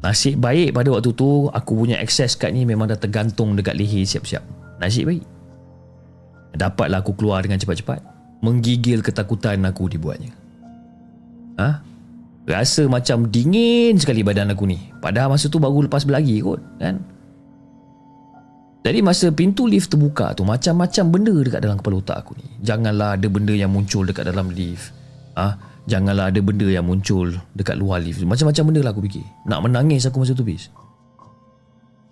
Nasib baik pada waktu tu aku punya access card ni memang dah tergantung dekat leher siap-siap. Nasib baik. Dapatlah aku keluar dengan cepat-cepat. Menggigil ketakutan aku dibuatnya. Ha? Rasa macam dingin sekali badan aku ni. Padahal masa tu baru lepas berlari kot. Kan? Jadi masa pintu lift terbuka tu macam-macam benda dekat dalam kepala otak aku ni. Janganlah ada benda yang muncul dekat dalam lift. Ah, ha? janganlah ada benda yang muncul dekat luar lift. Macam-macam benda lah aku fikir. Nak menangis aku masa tu bis.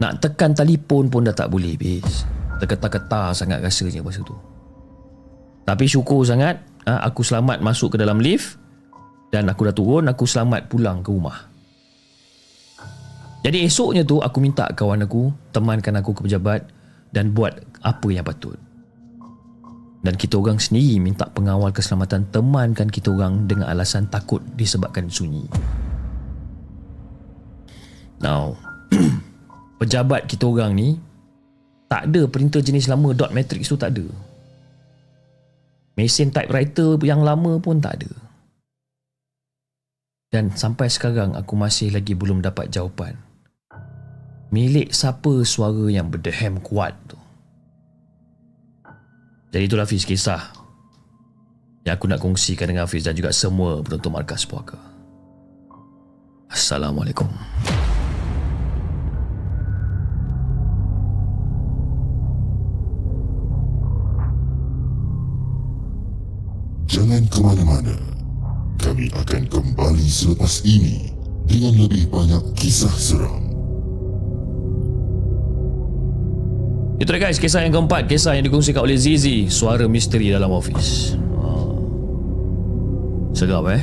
Nak tekan telefon pun dah tak boleh bis. Terketar-ketar sangat rasanya masa tu. Tapi syukur sangat ha? aku selamat masuk ke dalam lift dan aku dah turun aku selamat pulang ke rumah. Jadi esoknya tu aku minta kawan aku temankan aku ke pejabat dan buat apa yang patut. Dan kita orang sendiri minta pengawal keselamatan temankan kita orang dengan alasan takut disebabkan sunyi. Now, pejabat kita orang ni tak ada printer jenis lama dot matrix tu tak ada. Mesin typewriter yang lama pun tak ada. Dan sampai sekarang aku masih lagi belum dapat jawapan milik siapa suara yang berdehem kuat tu. Jadi itulah Hafiz kisah yang aku nak kongsikan dengan Hafiz dan juga semua penonton Markas Puaka. Assalamualaikum. Jangan ke mana-mana. Kami akan kembali selepas ini dengan lebih banyak kisah seram. Itu guys, kisah yang keempat, kisah yang dikongsikan oleh Zizi, suara misteri dalam office. Ah. Segap eh.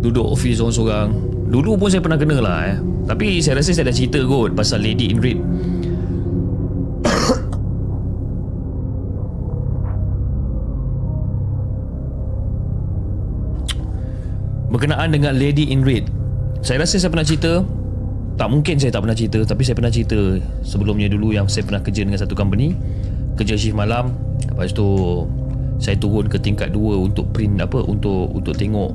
Duduk office seorang-seorang. Dulu pun saya pernah kena lah eh. Tapi saya rasa saya dah cerita kot pasal Lady in Red. Berkenaan dengan Lady in Red. Saya rasa saya pernah cerita tak mungkin saya tak pernah cerita tapi saya pernah cerita sebelumnya dulu yang saya pernah kerja dengan satu company kerja shift malam. Lepas tu saya turun ke tingkat 2 untuk print apa untuk untuk tengok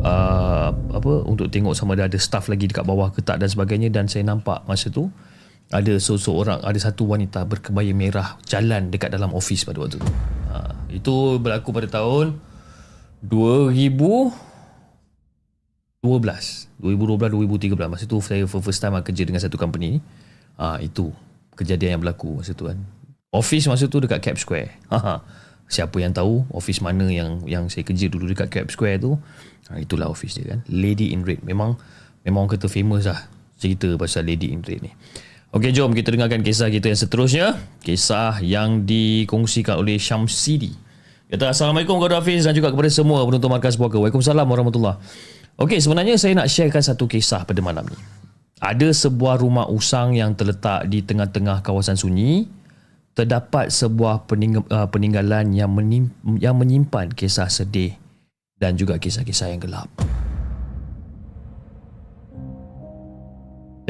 uh, apa untuk tengok sama ada ada staff lagi dekat bawah ke tak dan sebagainya. Dan saya nampak masa tu ada seseorang ada satu wanita berkebaya merah jalan dekat dalam office pada waktu tu. Uh, itu berlaku pada tahun 2000 12 2012 2013 masa tu saya first time kerja dengan satu company. Ni ah itu kejadian yang berlaku masa tu kan. Office masa tu dekat Cap Square. Ha siapa yang tahu office mana yang yang saya kerja dulu dekat Cap Square tu? Ha, itulah office dia kan. Lady in Red. Memang memang orang kata famous lah cerita pasal Lady in Red ni. Okey jom kita dengarkan kisah kita yang seterusnya. Kisah yang dikongsikan oleh Syamsidi. Kata Assalamualaikum kepada Hafiz dan juga kepada semua penonton Markas Puaka. Waalaikumsalam warahmatullahi Okey, sebenarnya saya nak sharekan satu kisah pada malam ni. Ada sebuah rumah usang yang terletak di tengah-tengah kawasan sunyi. Terdapat sebuah uh, peninggalan yang, menim- yang menyimpan kisah sedih dan juga kisah-kisah yang gelap.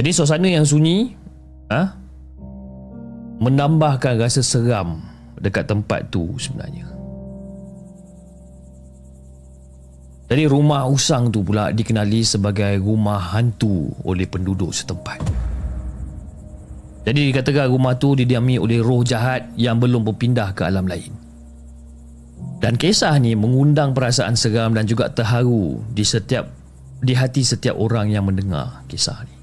Jadi suasana yang sunyi ha, menambahkan rasa seram dekat tempat tu sebenarnya. Jadi rumah usang tu pula dikenali sebagai rumah hantu oleh penduduk setempat. Jadi dikatakan rumah tu didiami oleh roh jahat yang belum berpindah ke alam lain. Dan kisah ni mengundang perasaan seram dan juga terharu di setiap di hati setiap orang yang mendengar kisah ni.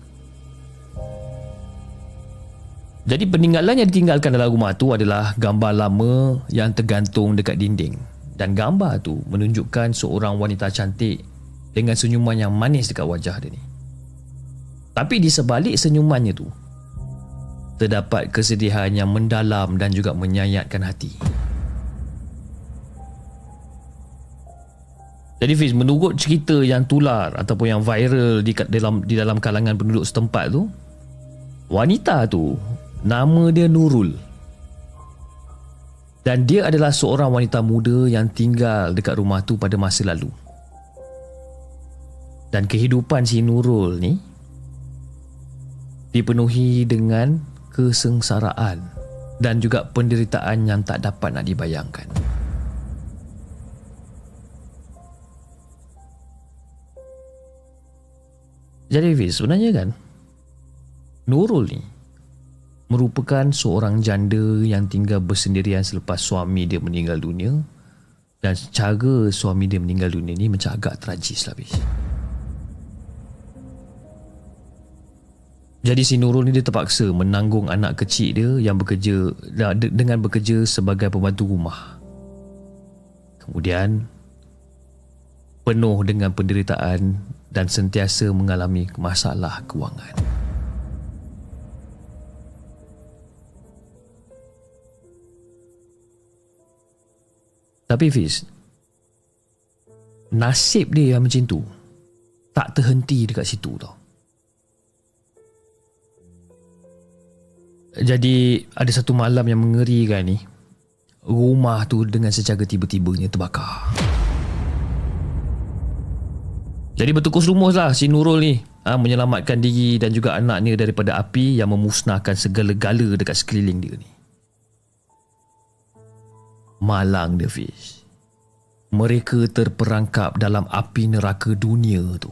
Jadi peninggalan yang ditinggalkan dalam rumah tu adalah gambar lama yang tergantung dekat dinding dan gambar tu menunjukkan seorang wanita cantik dengan senyuman yang manis dekat wajah dia ni. Tapi di sebalik senyumannya tu terdapat kesedihan yang mendalam dan juga menyayatkan hati. Jadi Fiz, menurut cerita yang tular ataupun yang viral di dalam di dalam kalangan penduduk setempat tu, wanita tu nama dia Nurul. Dan dia adalah seorang wanita muda yang tinggal dekat rumah tu pada masa lalu. Dan kehidupan si Nurul ni dipenuhi dengan kesengsaraan dan juga penderitaan yang tak dapat nak dibayangkan. Jadi Fiz, sebenarnya kan Nurul ni merupakan seorang janda yang tinggal bersendirian selepas suami dia meninggal dunia dan cara suami dia meninggal dunia ni macam agak tragis lah bis. Jadi si Nurul ni dia terpaksa menanggung anak kecil dia yang bekerja dengan bekerja sebagai pembantu rumah. Kemudian penuh dengan penderitaan dan sentiasa mengalami masalah kewangan. Tapi Fiz Nasib dia yang macam tu Tak terhenti dekat situ tau. Jadi ada satu malam yang mengerikan ni Rumah tu dengan secara tiba-tibanya terbakar. Jadi bertukus rumus lah si Nurul ni ha, Menyelamatkan diri dan juga anaknya daripada api Yang memusnahkan segala-gala dekat sekeliling dia ni malang dia Fish. Mereka terperangkap dalam api neraka dunia tu.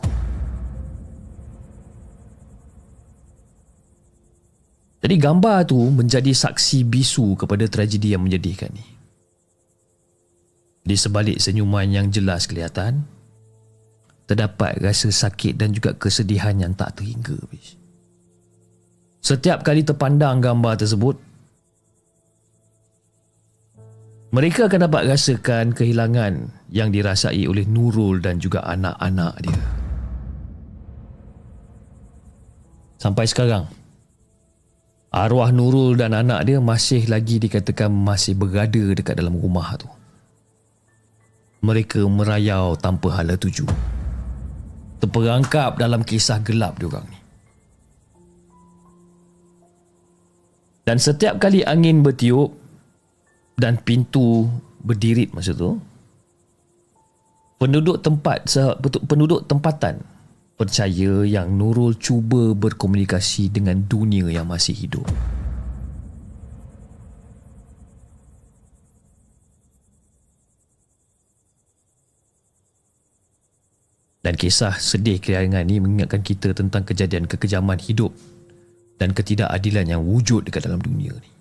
Jadi gambar tu menjadi saksi bisu kepada tragedi yang menjadikan ni. Di sebalik senyuman yang jelas kelihatan, terdapat rasa sakit dan juga kesedihan yang tak terhingga. Setiap kali terpandang gambar tersebut, mereka akan dapat rasakan kehilangan yang dirasai oleh Nurul dan juga anak-anak dia. Sampai sekarang, arwah Nurul dan anak dia masih lagi dikatakan masih berada dekat dalam rumah tu. Mereka merayau tanpa hala tuju. Terperangkap dalam kisah gelap diorang ni. Dan setiap kali angin bertiup, dan pintu berdirit masa tu penduduk tempat penduduk tempatan percaya yang Nurul cuba berkomunikasi dengan dunia yang masih hidup Dan kisah sedih kelahiran ini mengingatkan kita tentang kejadian kekejaman hidup dan ketidakadilan yang wujud dekat dalam dunia ni.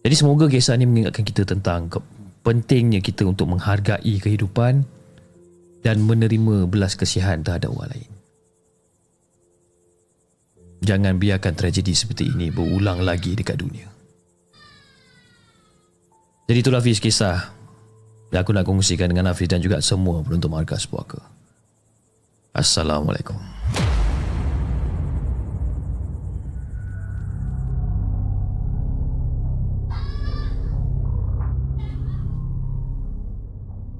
Jadi semoga kisah ini mengingatkan kita tentang pentingnya kita untuk menghargai kehidupan dan menerima belas kesihan terhadap orang lain. Jangan biarkan tragedi seperti ini berulang lagi dekat dunia. Jadi itulah Fiz kisah yang aku nak kongsikan dengan Hafiz dan juga semua penonton Markas Puaka. Assalamualaikum.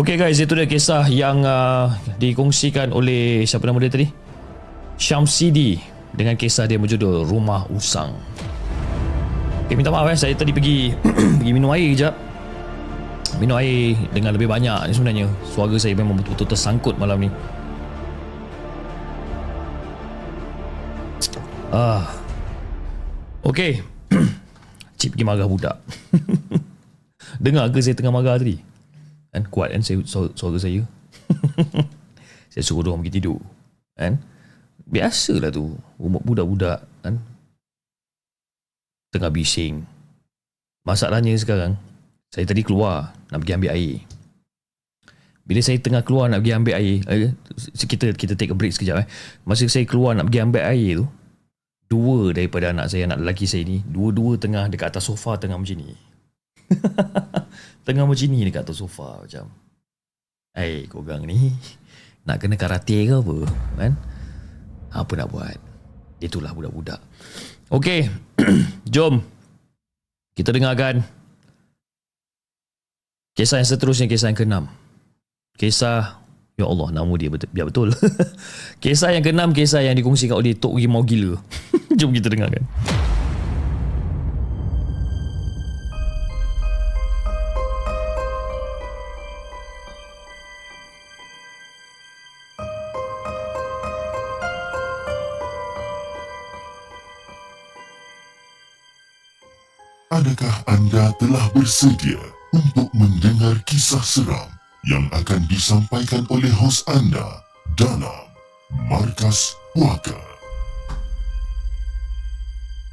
Okay guys, itu dia kisah yang uh, dikongsikan oleh siapa nama dia tadi? Syamsidi dengan kisah dia berjudul Rumah Usang. Okay, minta maaf eh, saya tadi pergi pergi minum air kejap. Minum air dengan lebih banyak ni sebenarnya. Suara saya memang betul-betul tersangkut malam ni. Ah. Okay. Cip pergi marah budak. Dengar ke saya tengah marah tadi? Kan kuat kan saya, suara, saya. saya suruh dia orang pergi tidur. Kan? Biasalah tu. Rumah budak-budak kan. Tengah bising. Masalahnya sekarang, saya tadi keluar nak pergi ambil air. Bila saya tengah keluar nak pergi ambil air, eh, kita kita take a break sekejap eh. Masa saya keluar nak pergi ambil air tu, dua daripada anak saya, anak lelaki saya ni, dua-dua tengah dekat atas sofa tengah macam ni. tengah macam ni dekat atas sofa macam. Eh, hey, korang ni nak kena karate ke apa? Kan? Apa nak buat? Itulah budak-budak. Okey. Jom. Kita dengarkan kisah yang seterusnya, kisah yang keenam. Kisah Ya Allah, nama dia betul, biar betul. kisah yang keenam, kisah yang dikongsikan oleh Tok Rimau Gila. Jom kita dengarkan. Adakah anda telah bersedia untuk mendengar kisah seram yang akan disampaikan oleh hos anda dalam Markas Puaka?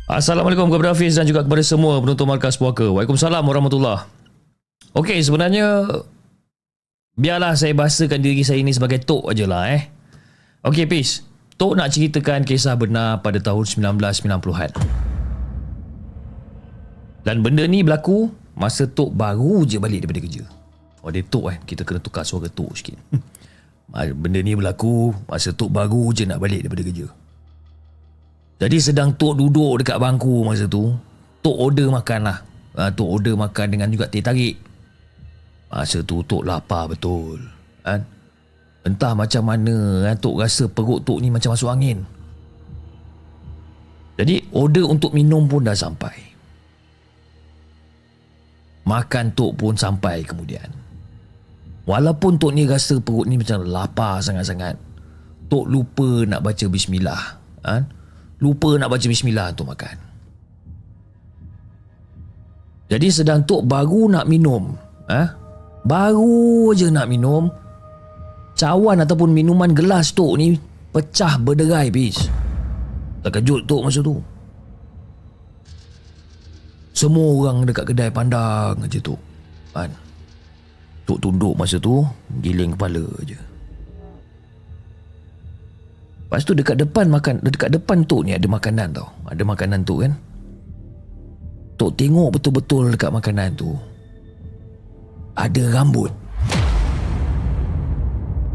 Assalamualaikum kepada Hafiz dan juga kepada semua penonton Markas Puaka. Waalaikumsalam warahmatullahi Okey, sebenarnya biarlah saya bahasakan diri saya ini sebagai Tok ajalah eh. Okey, Hafiz. Tok nak ceritakan kisah benar pada tahun 1990-an. Dan benda ni berlaku masa Tok baru je balik daripada kerja. Oh dia Tok kan, kita kena tukar suara Tok sikit. benda ni berlaku masa Tok baru je nak balik daripada kerja. Jadi sedang Tok duduk dekat bangku masa tu, Tok order makan lah. Ha, Tok order makan dengan juga teh tarik. Masa tu Tok lapar betul. Kan? Entah macam mana kan, Tok rasa perut Tok ni macam masuk angin. Jadi order untuk minum pun dah sampai. Makan Tok pun sampai kemudian. Walaupun Tok ni rasa perut ni macam lapar sangat-sangat. Tok lupa nak baca bismillah. Ha? Lupa nak baca bismillah untuk makan. Jadi sedang Tok baru nak minum. Ha? Baru je nak minum. Cawan ataupun minuman gelas Tok ni pecah berderai bis. Terkejut Tok masa tu. Semua orang dekat kedai pandang aja tu. Kan? Tok tunduk masa tu, giling kepala aja. Lepas tu dekat depan makan dekat depan tu ni ada makanan tau. Ada makanan tu kan. Tok tengok betul-betul dekat makanan tu. Ada rambut.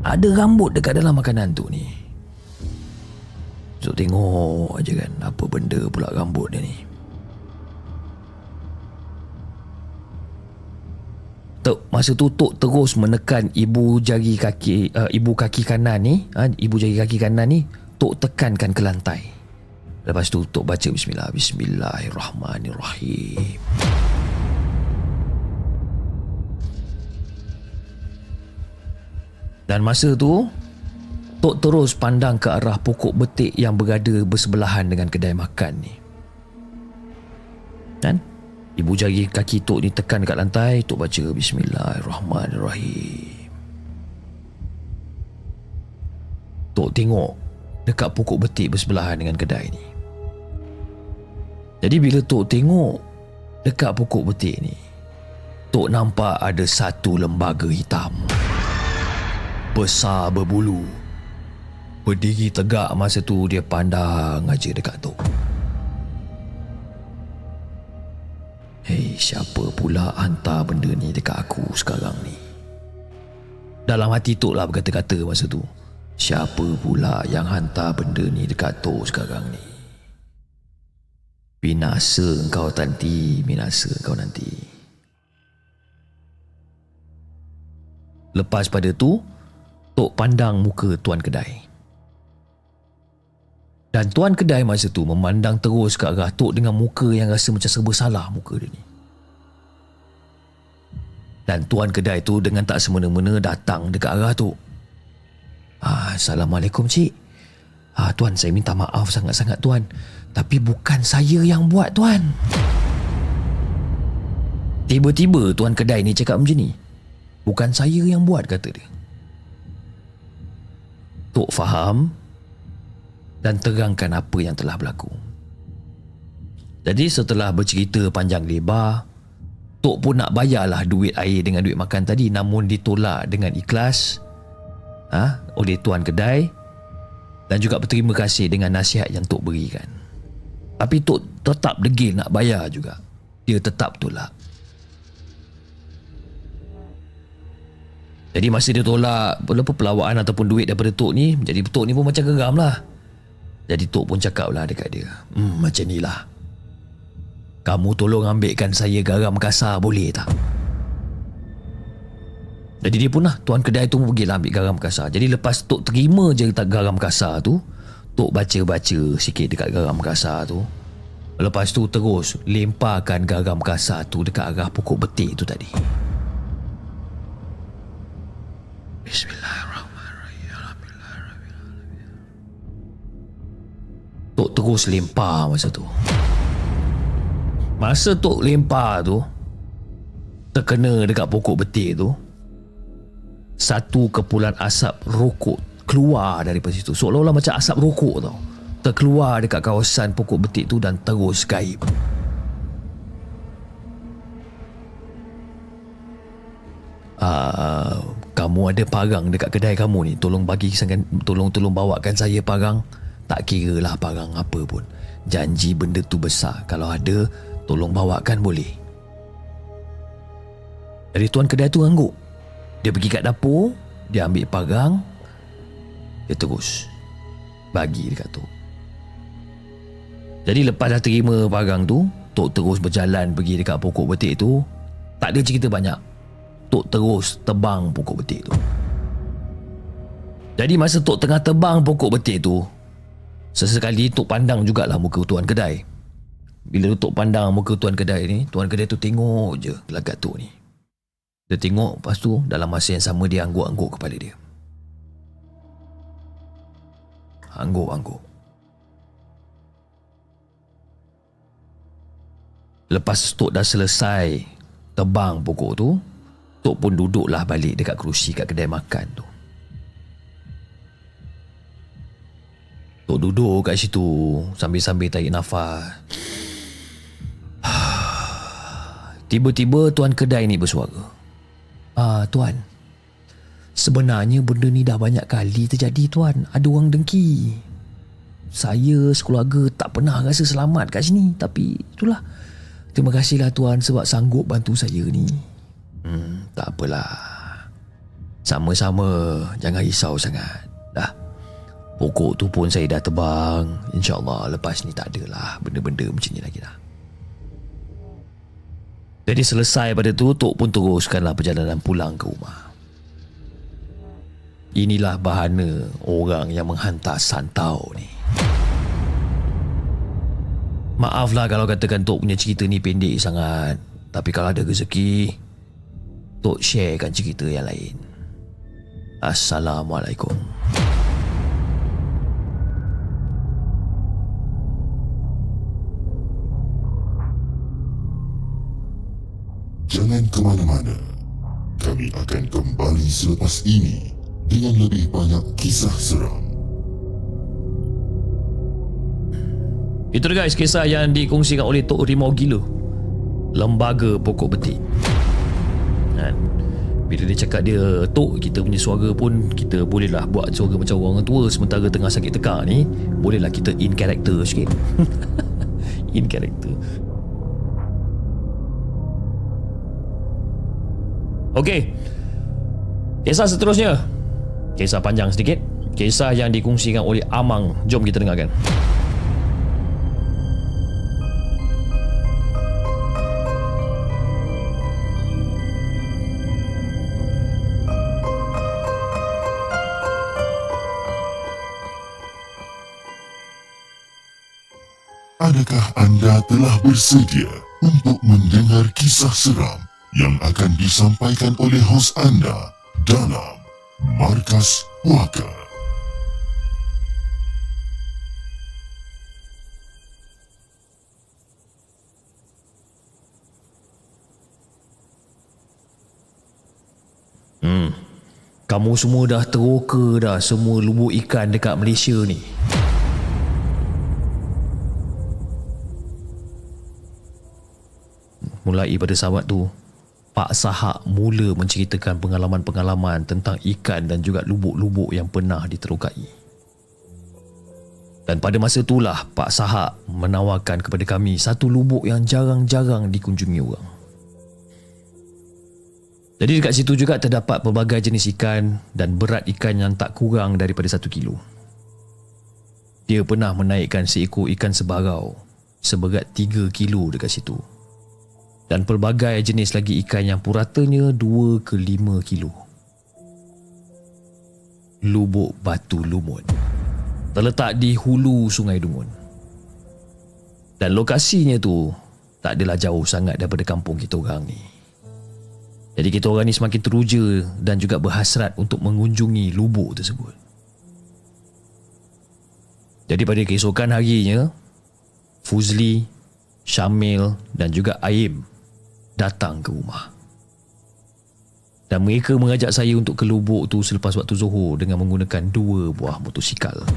Ada rambut dekat dalam makanan tu ni. Tok tengok aja kan apa benda pula rambut dia ni. Tok, masa tu Tok terus menekan ibu jari kaki uh, ibu kaki kanan ni, uh, ibu jari kaki kanan ni Tok tekankan ke lantai. Lepas tu Tok baca bismillah, bismillahirrahmanirrahim. Dan masa tu Tok terus pandang ke arah pokok betik yang berada bersebelahan dengan kedai makan ni. Dan Ibu jari kaki Tok ni tekan dekat lantai Tok baca Bismillahirrahmanirrahim. Tok tengok Dekat pokok betik bersebelahan dengan kedai ni. Jadi bila Tok tengok Dekat pokok betik ni Tok nampak ada satu lembaga hitam. Besar berbulu. Berdiri tegak masa tu dia pandang aja dekat Tok Hei, siapa pula hantar benda ni dekat aku sekarang ni? Dalam hati Tok lah berkata-kata masa tu. Siapa pula yang hantar benda ni dekat Tok sekarang ni? Binasa engkau nanti, binasa engkau nanti. Lepas pada tu, Tok pandang muka tuan kedai. Dan tuan kedai masa tu memandang terus ke arah Tok dengan muka yang rasa macam serba salah muka dia ni. Dan tuan kedai tu dengan tak semena-mena datang dekat arah Tok. Ah, Assalamualaikum cik. Ah, tuan saya minta maaf sangat-sangat tuan. Tapi bukan saya yang buat tuan. Tiba-tiba tuan kedai ni cakap macam ni. Bukan saya yang buat kata dia. Tok faham dan terangkan apa yang telah berlaku. Jadi setelah bercerita panjang lebar, Tok pun nak bayarlah duit air dengan duit makan tadi namun ditolak dengan ikhlas ha, oleh tuan kedai dan juga berterima kasih dengan nasihat yang Tok berikan. Tapi Tok tetap degil nak bayar juga. Dia tetap tolak. Jadi masa dia tolak pelawaan ataupun duit daripada Tok ni, jadi Tok ni pun macam geram lah. Jadi Tok pun cakap lah dekat dia. Hmm, macam ni lah. Kamu tolong ambilkan saya garam kasar boleh tak? Jadi dia pun lah, tuan kedai tu pergi lah ambil garam kasar. Jadi lepas Tok terima je tak garam kasar tu, Tok baca-baca sikit dekat garam kasar tu. Lepas tu terus lemparkan garam kasar tu dekat arah pokok betik tu tadi. Tok terus lempar masa tu. Masa Tok lempar tu, terkena dekat pokok betik tu, satu kepulan asap rokok keluar daripada situ. Seolah-olah macam asap rokok tau. Terkeluar dekat kawasan pokok betik tu dan terus gaib. Uh, kamu ada parang dekat kedai kamu ni tolong bagi tolong tolong bawakan saya parang tak kira lah parang apa pun. Janji benda tu besar. Kalau ada tolong bawakan boleh. Dari tuan kedai tu angguk dia pergi kat dapur dia ambil parang dia terus bagi dekat tu jadi lepas dah terima parang tu Tok terus berjalan pergi dekat pokok betik tu. Tak ada cerita banyak. Tok terus tebang pokok betik tu. Jadi masa Tok tengah tebang pokok betik tu, sesekali Tok pandang jugalah muka tuan kedai. Bila Tok pandang muka tuan kedai ni, tuan kedai tu tengok je gelagat Tok ni. Dia tengok lepas tu dalam masa yang sama dia angguk-angguk kepala dia. Angguk-angguk. Lepas Tok dah selesai tebang pokok tu, Tok pun duduklah balik dekat kerusi kat kedai makan tu. Tok duduk kat situ sambil-sambil tarik nafas. Tiba-tiba tuan kedai ni bersuara. Ah, tuan. Sebenarnya benda ni dah banyak kali terjadi tuan. Ada orang dengki. Saya sekeluarga tak pernah rasa selamat kat sini. Tapi itulah. Terima kasihlah tuan sebab sanggup bantu saya ni. Hmm, tak apalah. Sama-sama, jangan risau sangat. Pokok tu pun saya dah tebang. InsyaAllah lepas ni tak adalah benda-benda macam ni lagi dah. Jadi selesai pada tu, Tok pun teruskanlah perjalanan pulang ke rumah. Inilah bahana orang yang menghantar santau ni. Maaflah kalau katakan Tok punya cerita ni pendek sangat. Tapi kalau ada rezeki, Tok sharekan cerita yang lain. Assalamualaikum. Ke mana-mana. Kami akan kembali selepas ini dengan lebih banyak kisah seram. Itu guys kisah yang dikongsikan oleh Tok Rimau Gila. Lembaga Pokok Betik kan bila dia cakap dia tok kita punya suara pun kita bolehlah buat suara macam orang tua sementara tengah sakit tekak ni bolehlah kita in character sikit in character Okey. Kisah seterusnya. Kisah panjang sedikit. Kisah yang dikongsikan oleh Amang. Jom kita dengarkan. Adakah anda telah bersedia untuk mendengar kisah seram yang akan disampaikan oleh hos anda dalam Markas Puaka? Kamu semua dah teroka dah semua lubuk ikan dekat Malaysia ni. Mulai pada sahabat tu, Pak Sahak mula menceritakan pengalaman-pengalaman tentang ikan dan juga lubuk-lubuk yang pernah diterokai. Dan pada masa itulah Pak Sahak menawarkan kepada kami satu lubuk yang jarang-jarang dikunjungi orang. Jadi dekat situ juga terdapat pelbagai jenis ikan dan berat ikan yang tak kurang daripada satu kilo. Dia pernah menaikkan seekor ikan sebarau seberat 3 kilo dekat situ. Dan pelbagai jenis lagi ikan yang puratanya 2 ke 5 kilo. Lubuk Batu Lumut terletak di hulu Sungai Dungun. Dan lokasinya tu tak adalah jauh sangat daripada kampung kita orang ni. Jadi kita orang ni semakin teruja dan juga berhasrat untuk mengunjungi lubuk tersebut. Jadi pada keesokan harinya, Fuzli, Syamil dan juga Aim datang ke rumah. Dan mereka mengajak saya untuk ke lubuk tu selepas waktu Zuhur dengan menggunakan dua buah motosikal.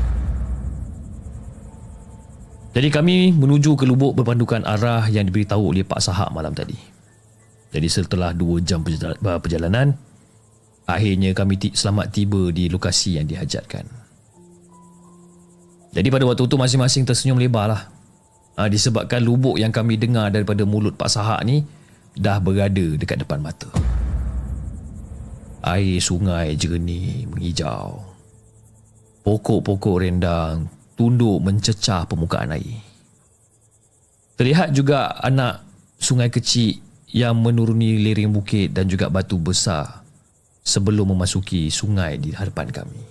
Jadi kami menuju ke lubuk berpandukan arah yang diberitahu oleh Pak Sahak malam tadi. Jadi setelah 2 jam perjalanan, akhirnya kami selamat tiba di lokasi yang dihajatkan. Jadi pada waktu itu masing-masing tersenyum lebar lah. Ha, disebabkan lubuk yang kami dengar daripada mulut Pak Sahak ni dah berada dekat depan mata. Air sungai jernih menghijau. Pokok-pokok rendang tunduk mencecah permukaan air. Terlihat juga anak sungai kecil yang menuruni lereng bukit dan juga batu besar sebelum memasuki sungai di hadapan kami.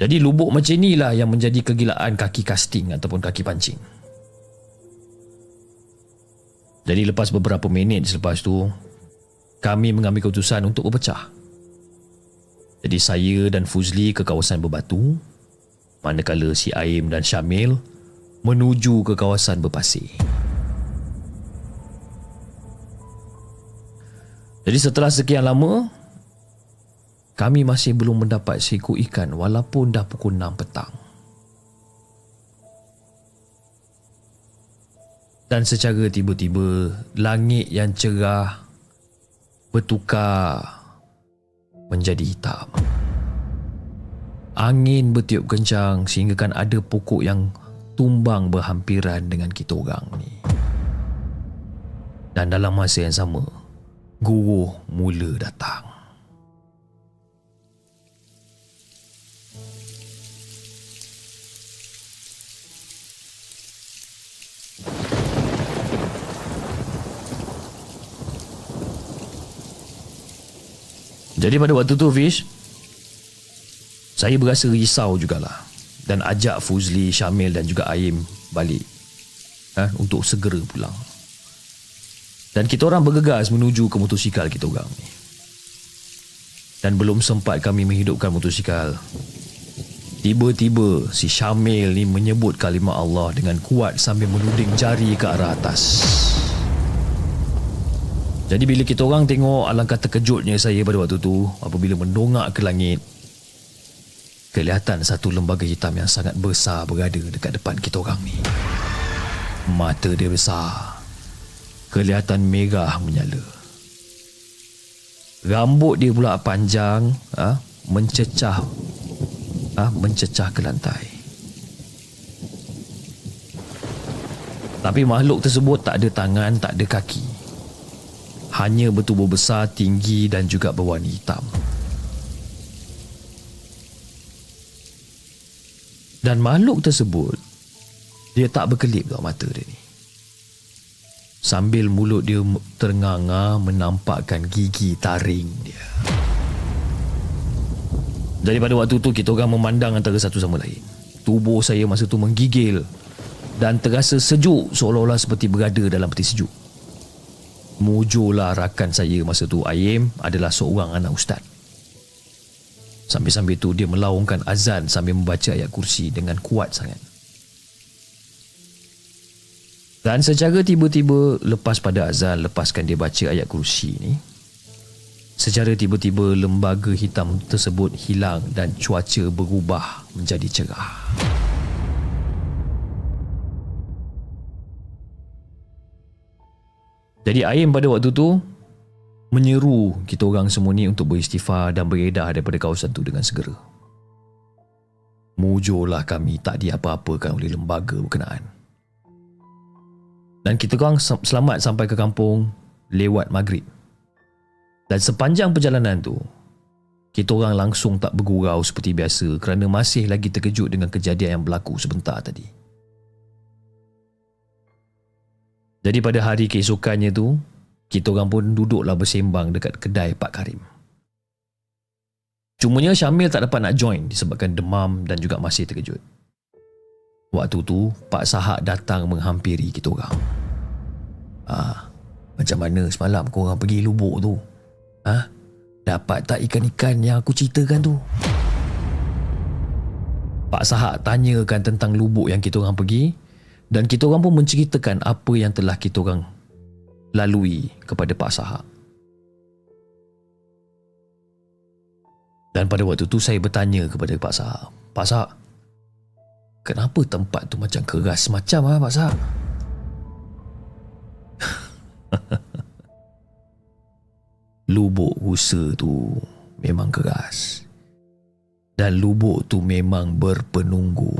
Jadi lubuk macam inilah yang menjadi kegilaan kaki casting ataupun kaki pancing. Jadi lepas beberapa minit selepas tu, kami mengambil keputusan untuk berpecah. Jadi saya dan Fuzli ke kawasan berbatu, manakala si Aim dan Syamil menuju ke kawasan berpasir. Jadi setelah sekian lama kami masih belum mendapat seekor ikan walaupun dah pukul 6 petang. Dan secara tiba-tiba langit yang cerah bertukar menjadi hitam. Angin bertiup kencang sehingga kan ada pokok yang tumbang berhampiran dengan kita orang ni. Dan dalam masa yang sama, guru mula datang. Jadi pada waktu tu Fish Saya berasa risau jugalah Dan ajak Fuzli, Syamil dan juga Aim balik ha, Untuk segera pulang dan kita orang bergegas menuju ke motosikal kita orang ni. Dan belum sempat kami menghidupkan motosikal. Tiba-tiba si Syamil ni menyebut kalimah Allah dengan kuat sambil menuding jari ke arah atas. Jadi bila kita orang tengok alangkah terkejutnya saya pada waktu tu apabila mendongak ke langit. Kelihatan satu lembaga hitam yang sangat besar berada dekat depan kita orang ni. Mata dia besar kelihatan merah menyala. Rambut dia pula panjang, ha, mencecah ha, mencecah ke lantai. Tapi makhluk tersebut tak ada tangan, tak ada kaki. Hanya bertubuh besar, tinggi dan juga berwarna hitam. Dan makhluk tersebut, dia tak berkelip tau mata dia ni sambil mulut dia ternganga menampakkan gigi taring dia. Jadi pada waktu tu kita orang memandang antara satu sama lain. Tubuh saya masa tu menggigil dan terasa sejuk seolah-olah seperti berada dalam peti sejuk. Mujurlah rakan saya masa tu Aim adalah seorang anak ustaz. Sambil-sambil tu dia melaungkan azan sambil membaca ayat kursi dengan kuat sangat. Dan secara tiba-tiba lepas pada azan lepaskan dia baca ayat kursi ni, secara tiba-tiba lembaga hitam tersebut hilang dan cuaca berubah menjadi cerah. Jadi Aim pada waktu tu menyeru kita orang semua ni untuk beristighfar dan beredah daripada kawasan tu dengan segera. Mujurlah kami tak diapa-apakan oleh lembaga berkenaan. Dan kita orang selamat sampai ke kampung lewat maghrib. Dan sepanjang perjalanan tu, kita orang langsung tak bergurau seperti biasa kerana masih lagi terkejut dengan kejadian yang berlaku sebentar tadi. Jadi pada hari keesokannya tu, kita orang pun duduklah bersembang dekat kedai Pak Karim. Cumanya Syamil tak dapat nak join disebabkan demam dan juga masih terkejut. Waktu tu, Pak Sahak datang menghampiri kita orang. Ah, macam mana semalam kau orang pergi lubuk tu? Ha? Dapat tak ikan-ikan yang aku ceritakan tu? Pak Sahak tanyakan tentang lubuk yang kita orang pergi dan kita orang pun menceritakan apa yang telah kita orang lalui kepada Pak Sahak. Dan pada waktu tu saya bertanya kepada Pak Sahak, Pak Sahak, Kenapa tempat tu macam keras macam ah Pak Sak? lubuk rusa tu memang keras. Dan lubuk tu memang berpenunggu.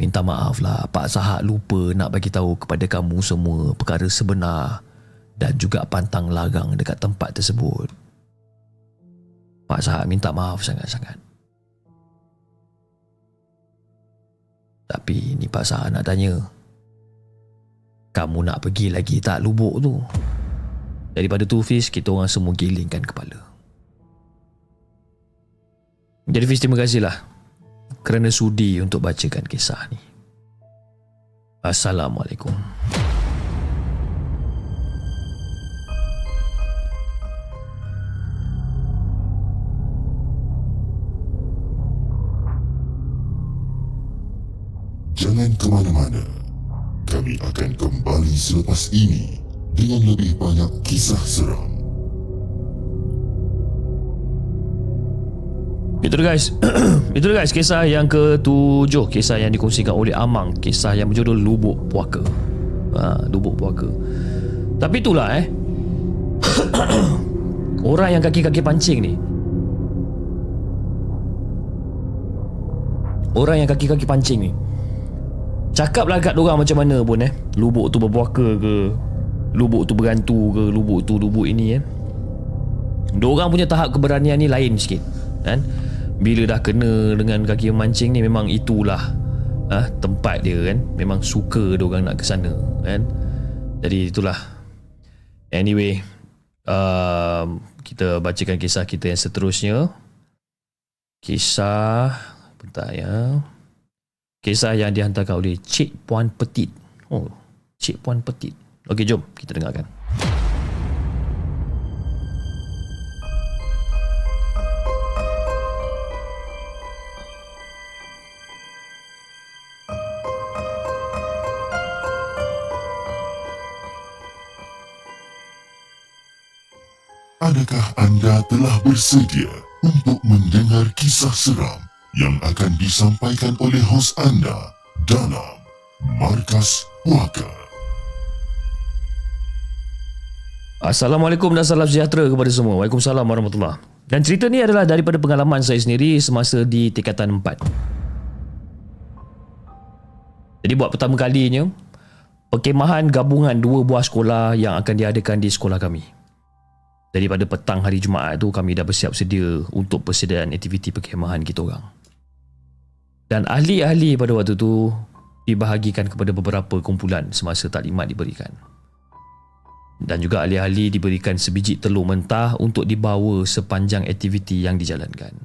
Minta maaf lah Pak Sahak lupa nak bagi tahu kepada kamu semua perkara sebenar dan juga pantang larang dekat tempat tersebut. Pak Sahak minta maaf sangat-sangat. Tapi ni pasal nak tanya Kamu nak pergi lagi tak lubuk tu? Daripada tu Fiz Kita orang semua gilingkan kepala Jadi Fiz terima kasih lah Kerana sudi untuk bacakan kisah ni Assalamualaikum Jangan ke mana-mana. Kami akan kembali selepas ini dengan lebih banyak kisah seram. Itu guys? Itu guys? Kisah yang ketujuh. Kisah yang dikongsikan oleh Amang. Kisah yang berjudul Lubuk Puaka. Ha, Lubuk Puaka. Tapi itulah eh. Orang yang kaki-kaki pancing ni. Orang yang kaki-kaki pancing ni. Cakaplah kat orang macam mana pun eh. Lubuk tu berpuaka ke? Lubuk tu berantu ke? Lubuk tu lubuk ini eh. Diorang punya tahap keberanian ni lain sikit kan? Bila dah kena dengan kaki mancing ni Memang itulah ha, Tempat dia kan Memang suka diorang nak ke sana kan? Jadi itulah Anyway um, Kita bacakan kisah kita yang seterusnya Kisah Bentar ya Kisah yang dihantarkan oleh Cik Puan Petit. Oh, Cik Puan Petit. Okey, jom kita dengarkan. Adakah anda telah bersedia untuk mendengar kisah seram yang akan disampaikan oleh hos anda dalam Markas Puaka. Assalamualaikum dan salam sejahtera kepada semua. Waalaikumsalam warahmatullahi Dan cerita ni adalah daripada pengalaman saya sendiri semasa di tingkatan 4. Jadi buat pertama kalinya, perkemahan gabungan dua buah sekolah yang akan diadakan di sekolah kami. Jadi pada petang hari Jumaat tu kami dah bersiap sedia untuk persediaan aktiviti perkemahan kita orang. Dan ahli-ahli pada waktu tu dibahagikan kepada beberapa kumpulan semasa taklimat diberikan. Dan juga ahli-ahli diberikan sebiji telur mentah untuk dibawa sepanjang aktiviti yang dijalankan.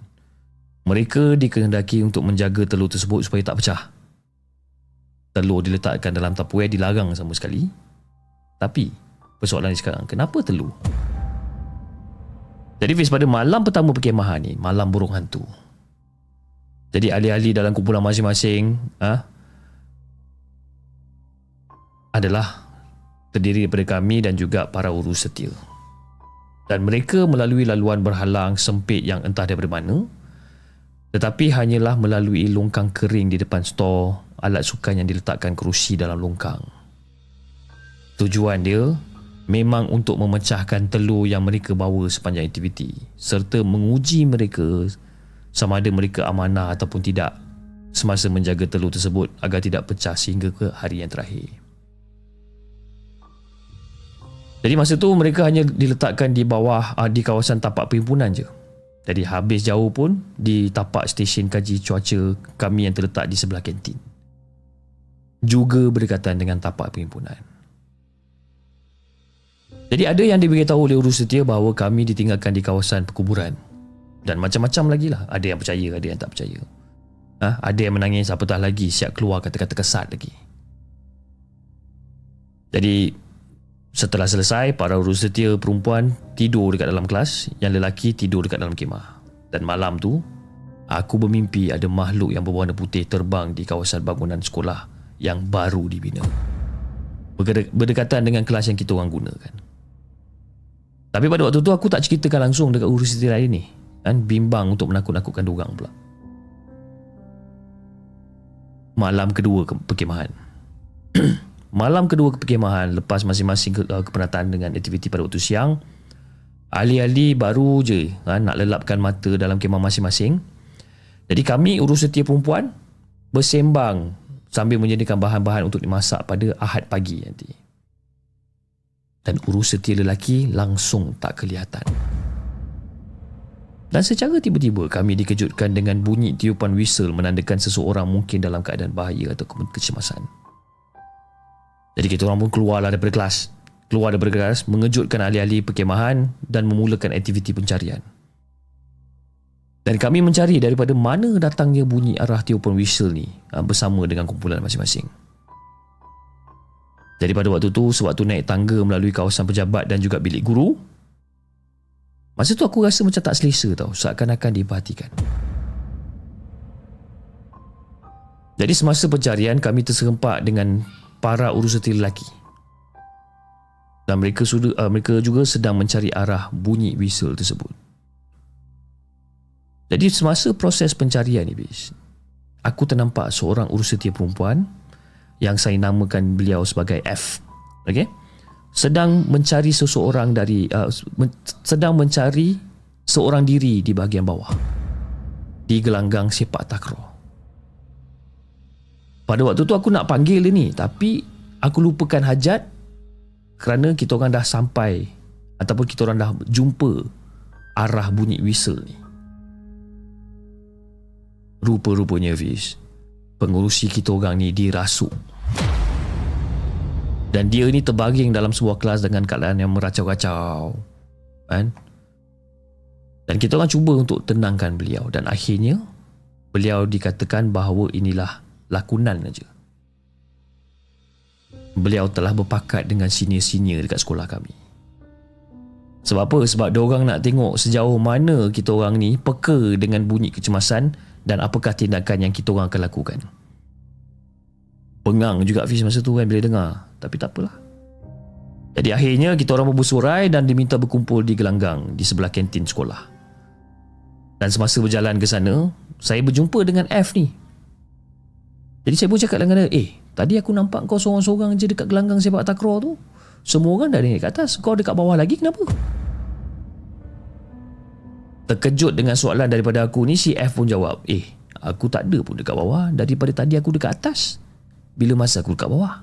Mereka dikehendaki untuk menjaga telur tersebut supaya tak pecah. Telur diletakkan dalam tupperware dilarang sama sekali. Tapi, persoalan sekarang, kenapa telur? Jadi Fiz pada malam pertama perkemahan ni, malam burung hantu. Jadi ahli-ahli dalam kumpulan masing-masing ha, adalah terdiri daripada kami dan juga para urus setia. Dan mereka melalui laluan berhalang sempit yang entah daripada mana tetapi hanyalah melalui longkang kering di depan stor alat sukan yang diletakkan kerusi dalam longkang. Tujuan dia memang untuk memecahkan telur yang mereka bawa sepanjang aktiviti serta menguji mereka sama ada mereka amanah ataupun tidak semasa menjaga telur tersebut agar tidak pecah sehingga ke hari yang terakhir. Jadi masa tu mereka hanya diletakkan di bawah ah, di kawasan tapak perhimpunan je. Jadi habis jauh pun di tapak stesen kaji cuaca kami yang terletak di sebelah kantin. Juga berdekatan dengan tapak perhimpunan. Jadi ada yang diberitahu oleh urus setia bahawa kami ditinggalkan di kawasan perkuburan. Dan macam-macam lagi lah. Ada yang percaya, ada yang tak percaya. Ha? Ada yang menangis apatah lagi siap keluar kata-kata kesat lagi. Jadi Setelah selesai, para urus setia perempuan tidur dekat dalam kelas, yang lelaki tidur dekat dalam kemah. Dan malam tu, aku bermimpi ada makhluk yang berwarna putih terbang di kawasan bangunan sekolah yang baru dibina. Berdekatan dengan kelas yang kita orang gunakan. Tapi pada waktu tu aku tak ceritakan langsung dekat urus setia lain ni. Kan bimbang untuk menakut-nakutkan diorang pula. Malam kedua ke perkemahan. Malam kedua perkemahan lepas masing-masing ke, uh, kepenatan dengan aktiviti pada waktu siang, ahli-ahli baru je ha, nak lelapkan mata dalam kemah masing-masing. Jadi kami urus setia perempuan bersembang sambil menyediakan bahan-bahan untuk dimasak pada Ahad pagi nanti. Dan urus setia lelaki langsung tak kelihatan. Dan secara tiba-tiba kami dikejutkan dengan bunyi tiupan whistle menandakan seseorang mungkin dalam keadaan bahaya atau kecemasan. Jadi kita orang pun keluarlah daripada kelas. Keluar daripada kelas, mengejutkan ahli-ahli perkemahan dan memulakan aktiviti pencarian. Dan kami mencari daripada mana datangnya bunyi arah tiupan whistle ni ah, bersama dengan kumpulan masing-masing. Jadi pada waktu tu, sewaktu naik tangga melalui kawasan pejabat dan juga bilik guru, masa tu aku rasa macam tak selesa tau, seakan-akan diperhatikan. Jadi semasa pencarian, kami terserempak dengan para urusati lelaki. Dan mereka sudah uh, mereka juga sedang mencari arah bunyi whistle tersebut. Jadi semasa proses pencarian ni bis, aku ternampak seorang urusati perempuan yang saya namakan beliau sebagai F. Okey. Sedang mencari seseorang dari uh, men- sedang mencari seorang diri di bahagian bawah di gelanggang sepak takraw. Pada waktu tu aku nak panggil dia ni Tapi aku lupakan hajat Kerana kita orang dah sampai Ataupun kita orang dah jumpa Arah bunyi whistle ni Rupa-rupanya Fiz Pengurusi kita orang ni dirasuk Dan dia ni terbaring dalam sebuah kelas Dengan keadaan yang meracau-racau Kan Dan kita orang cuba untuk tenangkan beliau Dan akhirnya Beliau dikatakan bahawa inilah lakunan aja. Beliau telah berpakat dengan senior-senior dekat sekolah kami. Sebab apa? Sebab dia orang nak tengok sejauh mana kita orang ni peka dengan bunyi kecemasan dan apakah tindakan yang kita orang akan lakukan. Pengang juga Fiz masa tu kan bila dengar. Tapi tak apalah. Jadi akhirnya kita orang bersurai dan diminta berkumpul di gelanggang di sebelah kantin sekolah. Dan semasa berjalan ke sana, saya berjumpa dengan F ni jadi saya pun cakap dengan dia, eh, tadi aku nampak kau seorang-seorang je dekat gelanggang sepak takraw tu. Semua orang dah naik ke atas, kau dekat bawah lagi kenapa? Terkejut dengan soalan daripada aku ni, si F pun jawab, eh, aku tak ada pun dekat bawah. Daripada tadi aku dekat atas. Bila masa aku dekat bawah?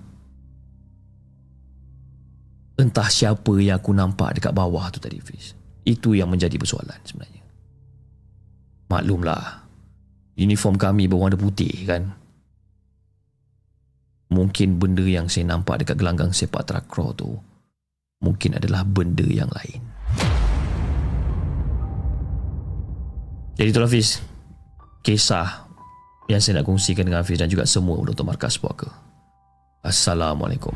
Entah siapa yang aku nampak dekat bawah tu tadi, Fiz. Itu yang menjadi persoalan sebenarnya. Maklumlah, uniform kami berwarna putih kan mungkin benda yang saya nampak dekat gelanggang sepak takraw tu mungkin adalah benda yang lain. Jadi tu Hafiz, kisah yang saya nak kongsikan dengan Hafiz dan juga semua penonton Markas Puaka. Assalamualaikum.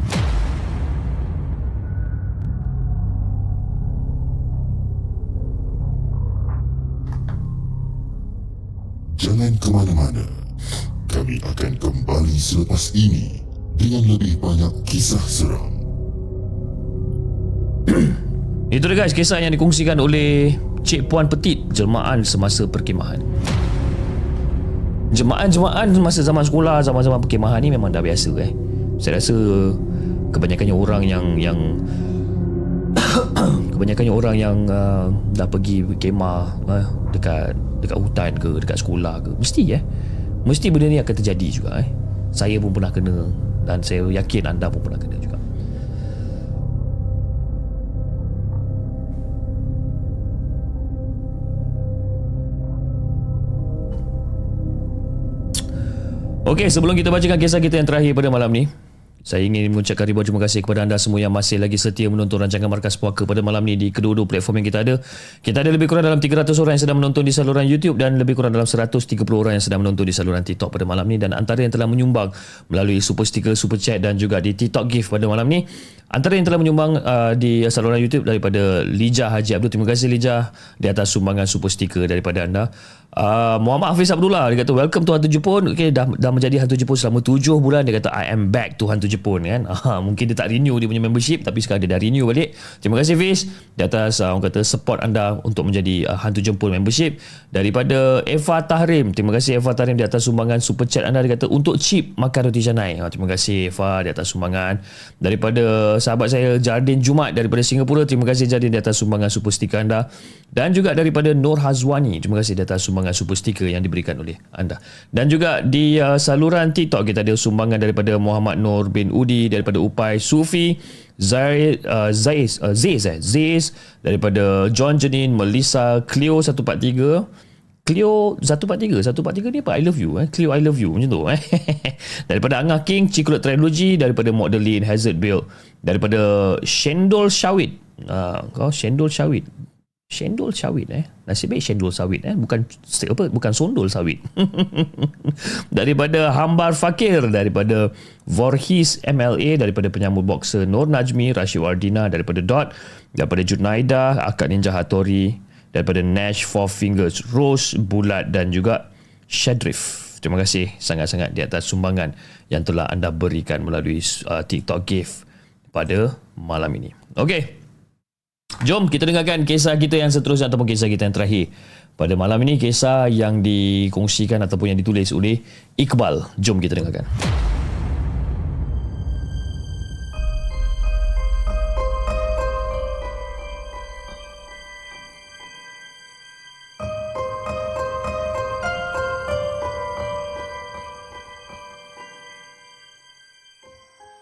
Jangan ke mana-mana. Kami akan kembali selepas ini dengan lebih banyak kisah seram. Itu dia guys kisah yang dikongsikan oleh Cik Puan Petit jelmaan semasa perkemahan. Jemaah-jemaah masa zaman sekolah, zaman-zaman perkemahan ni memang dah biasa eh. Saya rasa kebanyakannya orang yang yang kebanyakannya orang yang uh, dah pergi kemah uh, dekat dekat hutan ke dekat sekolah ke mesti eh. Mesti benda ni akan terjadi juga eh. Saya pun pernah kena dan saya yakin anda pun pernah kena juga Okey, sebelum kita bacakan kisah kita yang terakhir pada malam ni, saya ingin mengucapkan ribuan terima kasih kepada anda semua yang masih lagi setia menonton rancangan Markas Puaka pada malam ni di kedua-dua platform yang kita ada. Kita ada lebih kurang dalam 300 orang yang sedang menonton di saluran YouTube dan lebih kurang dalam 130 orang yang sedang menonton di saluran TikTok pada malam ni dan antara yang telah menyumbang melalui super sticker, super chat dan juga di TikTok gift pada malam ni Antara yang telah menyumbang uh, di saluran YouTube daripada Lijah Haji Abdul. Terima kasih Lijah di atas sumbangan super sticker daripada anda. Uh, Muhammad Hafiz Abdullah dia kata welcome to Hantu Jepun. Okey dah dah menjadi Hantu Jepun selama 7 bulan dia kata I am back to Hantu Jepun kan. Uh, mungkin dia tak renew dia punya membership tapi sekarang dia dah renew balik. Terima kasih Fiz di atas uh, orang kata support anda untuk menjadi uh, Hantu Jepun membership daripada Eva Tahrim. Terima kasih Eva Tahrim di atas sumbangan super chat anda dia kata untuk chip makan roti canai. Uh, terima kasih Eva di atas sumbangan daripada sahabat saya Jardin Jumat daripada Singapura. Terima kasih Jardin di atas sumbangan super sticker anda. Dan juga daripada Nur Hazwani. Terima kasih di atas sumbangan super sticker yang diberikan oleh anda. Dan juga di uh, saluran TikTok kita ada sumbangan daripada Muhammad Nur bin Udi daripada Upai Sufi. Zai, uh, Zaiz, uh, Zaiz, eh? Daripada John Janin, Melissa, Cleo 143 Clio 143 143 ni apa I love you eh Clio I love you macam tu eh daripada Angah King Chiclet Trilogy daripada Magdalene Hazard Build daripada Shendol Shawit uh, kau Shendol Shawit Shendol Sawit eh. Nasib baik Shendol Sawit eh. Bukan apa Bukan Sondol Sawit. Daripada Hambar Fakir Daripada Vorhis MLA Daripada penyambut boxer Nur Najmi Rashid Wardina Daripada Dot Daripada Junaida Akad Ninja Hattori daripada Nash Four Fingers Rose Bulat dan juga Shadrif. Terima kasih sangat-sangat di atas sumbangan yang telah anda berikan melalui uh, TikTok gift pada malam ini. Okey, jom kita dengarkan kisah kita yang seterusnya ataupun kisah kita yang terakhir. Pada malam ini kisah yang dikongsikan ataupun yang ditulis oleh Iqbal. Jom kita dengarkan.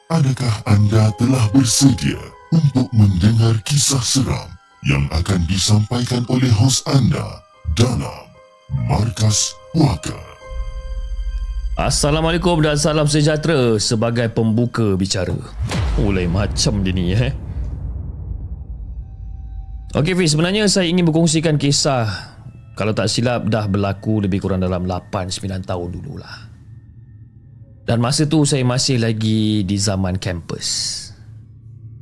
Adakah anda telah bersedia untuk mendengar kisah seram yang akan disampaikan oleh hos anda dalam Markas Puaka? Assalamualaikum dan salam sejahtera sebagai pembuka bicara. Mulai macam dia ni eh. Okey Fiz, sebenarnya saya ingin berkongsikan kisah kalau tak silap dah berlaku lebih kurang dalam 8-9 tahun dululah. Dan masa tu saya masih lagi di zaman kampus.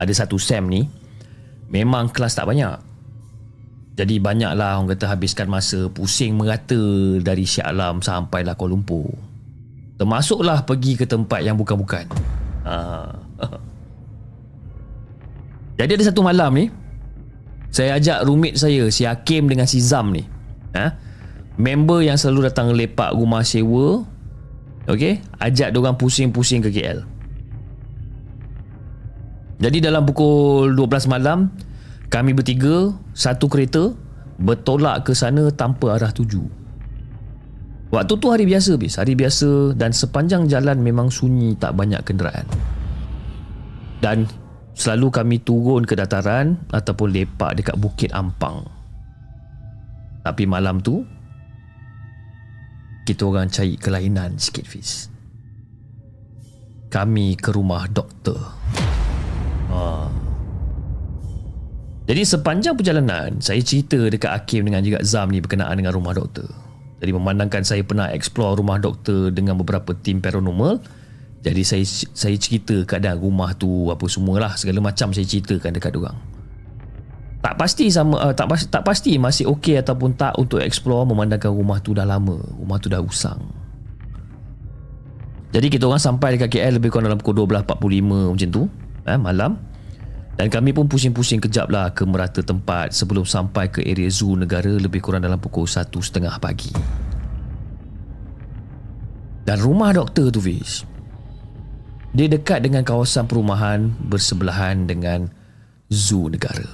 Ada satu SEM ni, memang kelas tak banyak. Jadi banyaklah orang kata habiskan masa pusing merata dari Syah Alam sampailah Kuala Lumpur. Termasuklah pergi ke tempat yang bukan-bukan. Ha. Jadi ada satu malam ni, saya ajak roommate saya, si Hakim dengan si Zam ni. Ha? Member yang selalu datang lepak rumah sewa Okey, ajak dia orang pusing-pusing ke KL. Jadi dalam pukul 12 malam, kami bertiga satu kereta bertolak ke sana tanpa arah tuju. Waktu tu hari biasa bis, hari biasa dan sepanjang jalan memang sunyi tak banyak kenderaan. Dan selalu kami turun ke dataran ataupun lepak dekat Bukit Ampang. Tapi malam tu kita orang cari kelainan sikit Fiz. Kami ke rumah doktor. Ha. Jadi sepanjang perjalanan saya cerita dekat Hakim dengan juga Zam ni berkenaan dengan rumah doktor. Jadi memandangkan saya pernah explore rumah doktor dengan beberapa tim paranormal, jadi saya saya cerita keadaan rumah tu apa semualah segala macam saya ceritakan dekat orang. Tak pasti sama uh, tak pasti, tak pasti masih okey ataupun tak untuk explore memandangkan rumah tu dah lama, rumah tu dah usang. Jadi kita orang sampai dekat KL lebih kurang dalam pukul 12.45 macam tu, eh, malam. Dan kami pun pusing-pusing kejap lah ke merata tempat sebelum sampai ke area zoo negara lebih kurang dalam pukul 1.30 pagi. Dan rumah doktor tu Fiz, dia dekat dengan kawasan perumahan bersebelahan dengan zoo negara.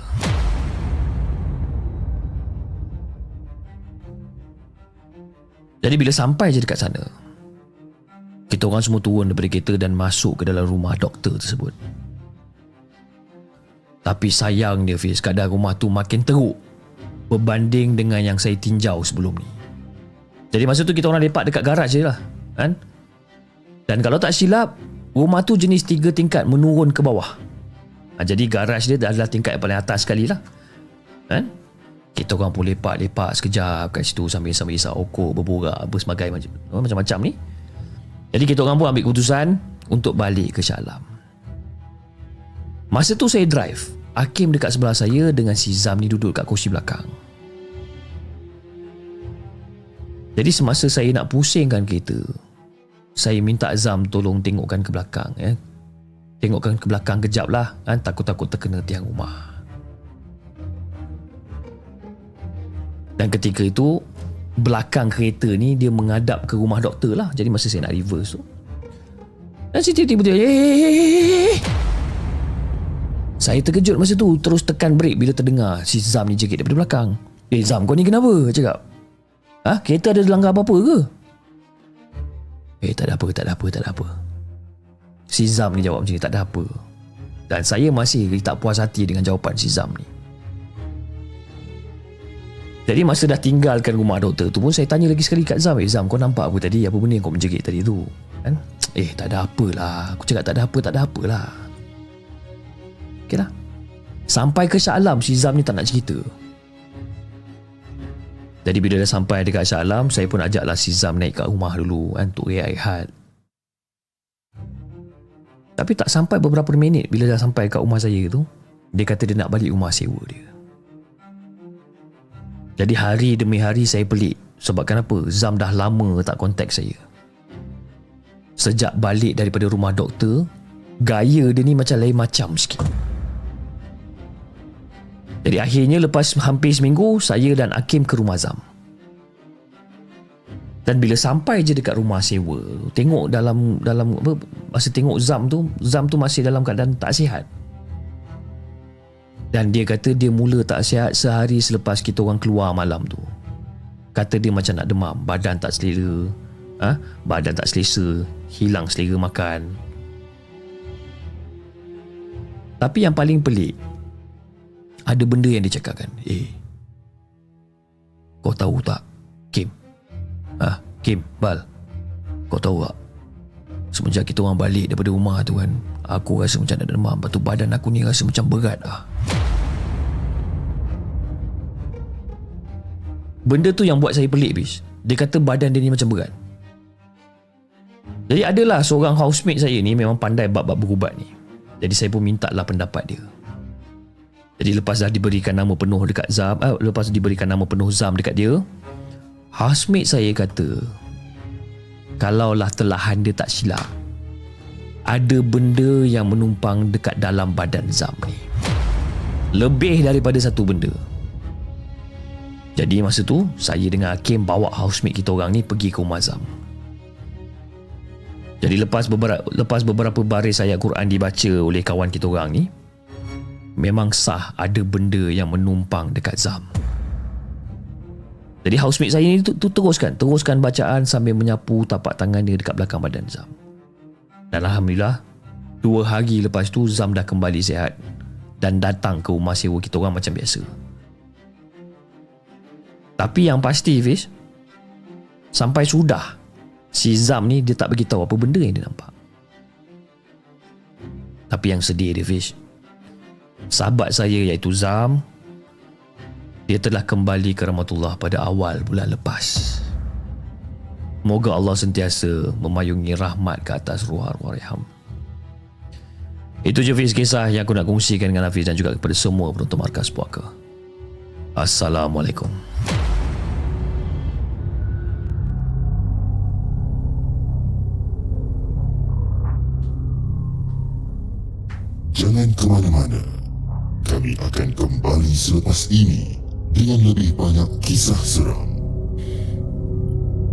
Jadi bila sampai je dekat sana, kita orang semua turun daripada kereta dan masuk ke dalam rumah doktor tersebut. Tapi sayang dia Fiz. Kadang rumah tu makin teruk Berbanding dengan yang saya tinjau sebelum ni. Jadi masa tu kita orang lepak dekat garaj je lah kan? Dan kalau tak silap Rumah tu jenis tiga tingkat menurun ke bawah. Ha, Jadi garaj dia adalah tingkat yang paling atas sekali lah kan? Kita orang pun lepak-lepak sekejap kat situ Sambil-sambil isap okok, berborak, bersebagai macam, macam-macam ni. Jadi kita orang pun ambil keputusan Untuk balik ke Shah Alam Masa tu saya drive Hakim dekat sebelah saya dengan si Zam ni duduk kat kursi belakang. Jadi semasa saya nak pusingkan kereta Saya minta Zam tolong tengokkan ke belakang eh. Tengokkan ke belakang kejap lah kan? Takut-takut terkena tiang rumah. Dan ketika itu Belakang kereta ni Dia menghadap ke rumah doktor lah. Jadi masa saya nak reverse tu. Dan si tiba-tiba dia hey, saya terkejut masa tu Terus tekan brake Bila terdengar Si Zam ni jegit daripada belakang. Eh Zam kau ni kenapa? Cakap. Ha? Kereta ada langgar apa-apa ke? Eh tak ada apa Tak ada apa Tak ada apa. Si Zam ni jawab macam ni Tak ada apa. Dan saya masih tak puas hati Dengan jawapan si Zam ni. Jadi masa dah tinggalkan rumah doktor tu pun Saya tanya lagi sekali kat Zam Eh Zam kau nampak apa tadi? Apa benda yang kau menjerit tadi tu? Kan? Eh tak ada apalah Aku cakap tak ada apa Tak ada apalah Okay lah Sampai ke Shah Alam Si Zam ni tak nak cerita. Jadi bila dah sampai dekat Shah Alam Saya pun ajaklah si Zam naik kat rumah dulu kan, Untuk rehat. Tapi tak sampai beberapa minit Bila dah sampai kat rumah saya tu Dia kata dia nak balik rumah sewa dia. Jadi hari demi hari saya pelik Sebab kenapa? Zam dah lama tak kontak saya. Sejak balik daripada rumah doktor Gaya dia ni macam lain macam sikit jadi akhirnya lepas hampir seminggu Saya dan Hakim ke rumah Zam. Dan bila sampai je dekat rumah sewa Tengok dalam dalam apa, Masa tengok Zam tu Zam tu masih dalam keadaan tak sihat. Dan dia kata dia mula tak sihat Sehari selepas kita orang keluar malam tu. Kata dia macam nak demam Badan tak selera ha? Badan tak selesa Hilang selera makan. Tapi yang paling pelik ada benda yang dia cakapkan. Eh, kau tahu tak, Kim? Ah, Kim, Bal, kau tahu tak? Semenjak kita orang balik daripada rumah tu kan, aku rasa macam nak demam. Lepas tu badan aku ni rasa macam berat ah. Benda tu yang buat saya pelik, bis. Dia kata badan dia ni macam berat. Jadi adalah seorang housemate saya ni memang pandai bab-bab berubat ni. Jadi saya pun minta lah pendapat dia. Jadi lepas dah diberikan nama penuh dekat Zam eh, Lepas diberikan nama penuh Zam dekat dia Housemate saya kata Kalaulah telahan dia tak silap Ada benda yang menumpang dekat dalam badan Zam ni. Lebih daripada satu benda. Jadi masa tu Saya dengan Hakim bawa housemate kita orang ni Pergi ke rumah Zam. Jadi lepas beberapa, lepas beberapa baris ayat Quran dibaca oleh kawan kita orang ni memang sah ada benda yang menumpang dekat Zam. Jadi housemate saya ni tu, tu teruskan, teruskan bacaan sambil menyapu tapak tangan dia dekat belakang badan Zam. Dan Alhamdulillah, dua hari lepas tu Zam dah kembali sihat dan datang ke rumah sewa kita orang macam biasa. Tapi yang pasti Fiz, sampai sudah si Zam ni dia tak beritahu apa benda yang dia nampak. Tapi yang sedih dia Fiz, sahabat saya iaitu Zam dia telah kembali ke rahmatullah pada awal bulan lepas Moga Allah sentiasa memayungi rahmat ke atas ruh-ruh Reham. Itu je Fiz kisah yang aku nak kongsikan dengan Hafiz dan juga kepada semua penonton Markas Puaka. Assalamualaikum. Jangan ke mana-mana. Kami akan kembali selepas ini dengan lebih banyak kisah seram.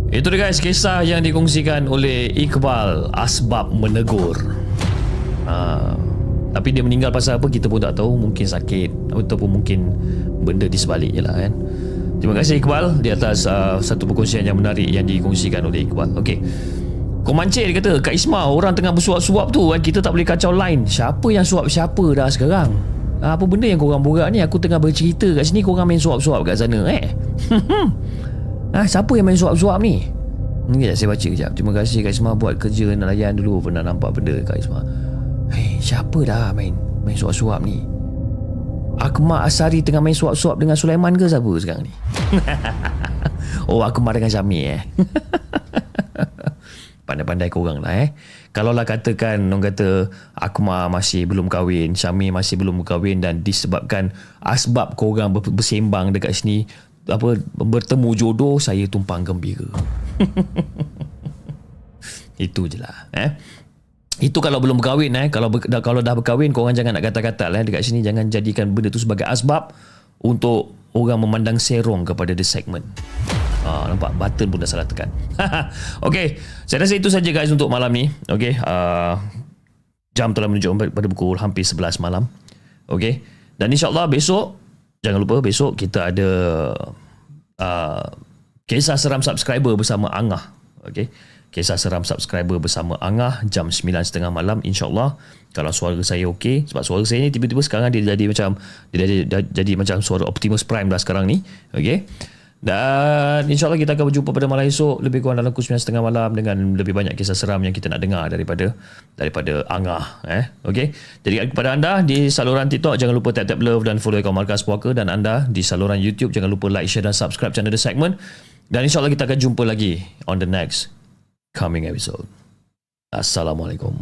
Itu dia guys kisah yang dikongsikan oleh Iqbal Asbab Menegur. Uh, tapi dia meninggal pasal apa kita pun tak tahu. Mungkin sakit ataupun mungkin benda di sebaliknya lah kan. Terima kasih Iqbal di atas uh, satu perkongsian yang menarik yang dikongsikan oleh Iqbal. Ok kau mancing dia kata Kak Isma orang tengah bersuap-suap tu kan? Kita tak boleh kacau line siapa yang suap siapa dah sekarang apa benda yang korang borak ni aku tengah bercerita kat sini korang main suap-suap kat sana eh ah, siapa yang main suap-suap ni Sekejap saya baca kejap Terima kasih Kak Isma buat kerja nak layan dulu Pernah nampak benda Kak Isma Hei, siapa dah main main suap-suap ni? Akmal Asari tengah main suap-suap dengan Sulaiman ke siapa sekarang ni? oh, Akmal dengan Syami eh. Pandai-pandai korang lah eh. Kalau lah katakan orang kata Akmal masih belum kahwin, Syami masih belum kahwin dan disebabkan asbab korang bersembang dekat sini apa bertemu jodoh saya tumpang gembira. Itu je lah eh. Itu kalau belum berkahwin eh. Kalau kalau dah berkahwin korang jangan nak kata-kata lah eh. dekat sini jangan jadikan benda tu sebagai asbab untuk orang memandang serong kepada the segment. Ha, nampak button pun dah salah tekan. okay, saya rasa itu saja guys untuk malam ni. Okay, uh, jam telah menunjuk pada pukul hampir 11 malam. Okay, dan insyaAllah besok, jangan lupa besok kita ada uh, kisah seram subscriber bersama Angah. Okay, kisah seram subscriber bersama Angah jam 9.30 malam insyaAllah kalau suara saya okey sebab suara saya ni tiba-tiba sekarang dia jadi macam dia jadi, jadi macam suara Optimus Prime dah sekarang ni. Okey? Dan insyaAllah kita akan berjumpa pada malam esok lebih kurang dalam pukul 9.30 malam dengan lebih banyak kisah seram yang kita nak dengar daripada daripada Angah eh? Okey? Jadi kepada anda di saluran TikTok jangan lupa tap-tap love dan follow akaun Markas Puaka dan anda di saluran YouTube jangan lupa like share dan subscribe channel The Segment. Dan insyaAllah kita akan jumpa lagi on the next coming episode. Assalamualaikum.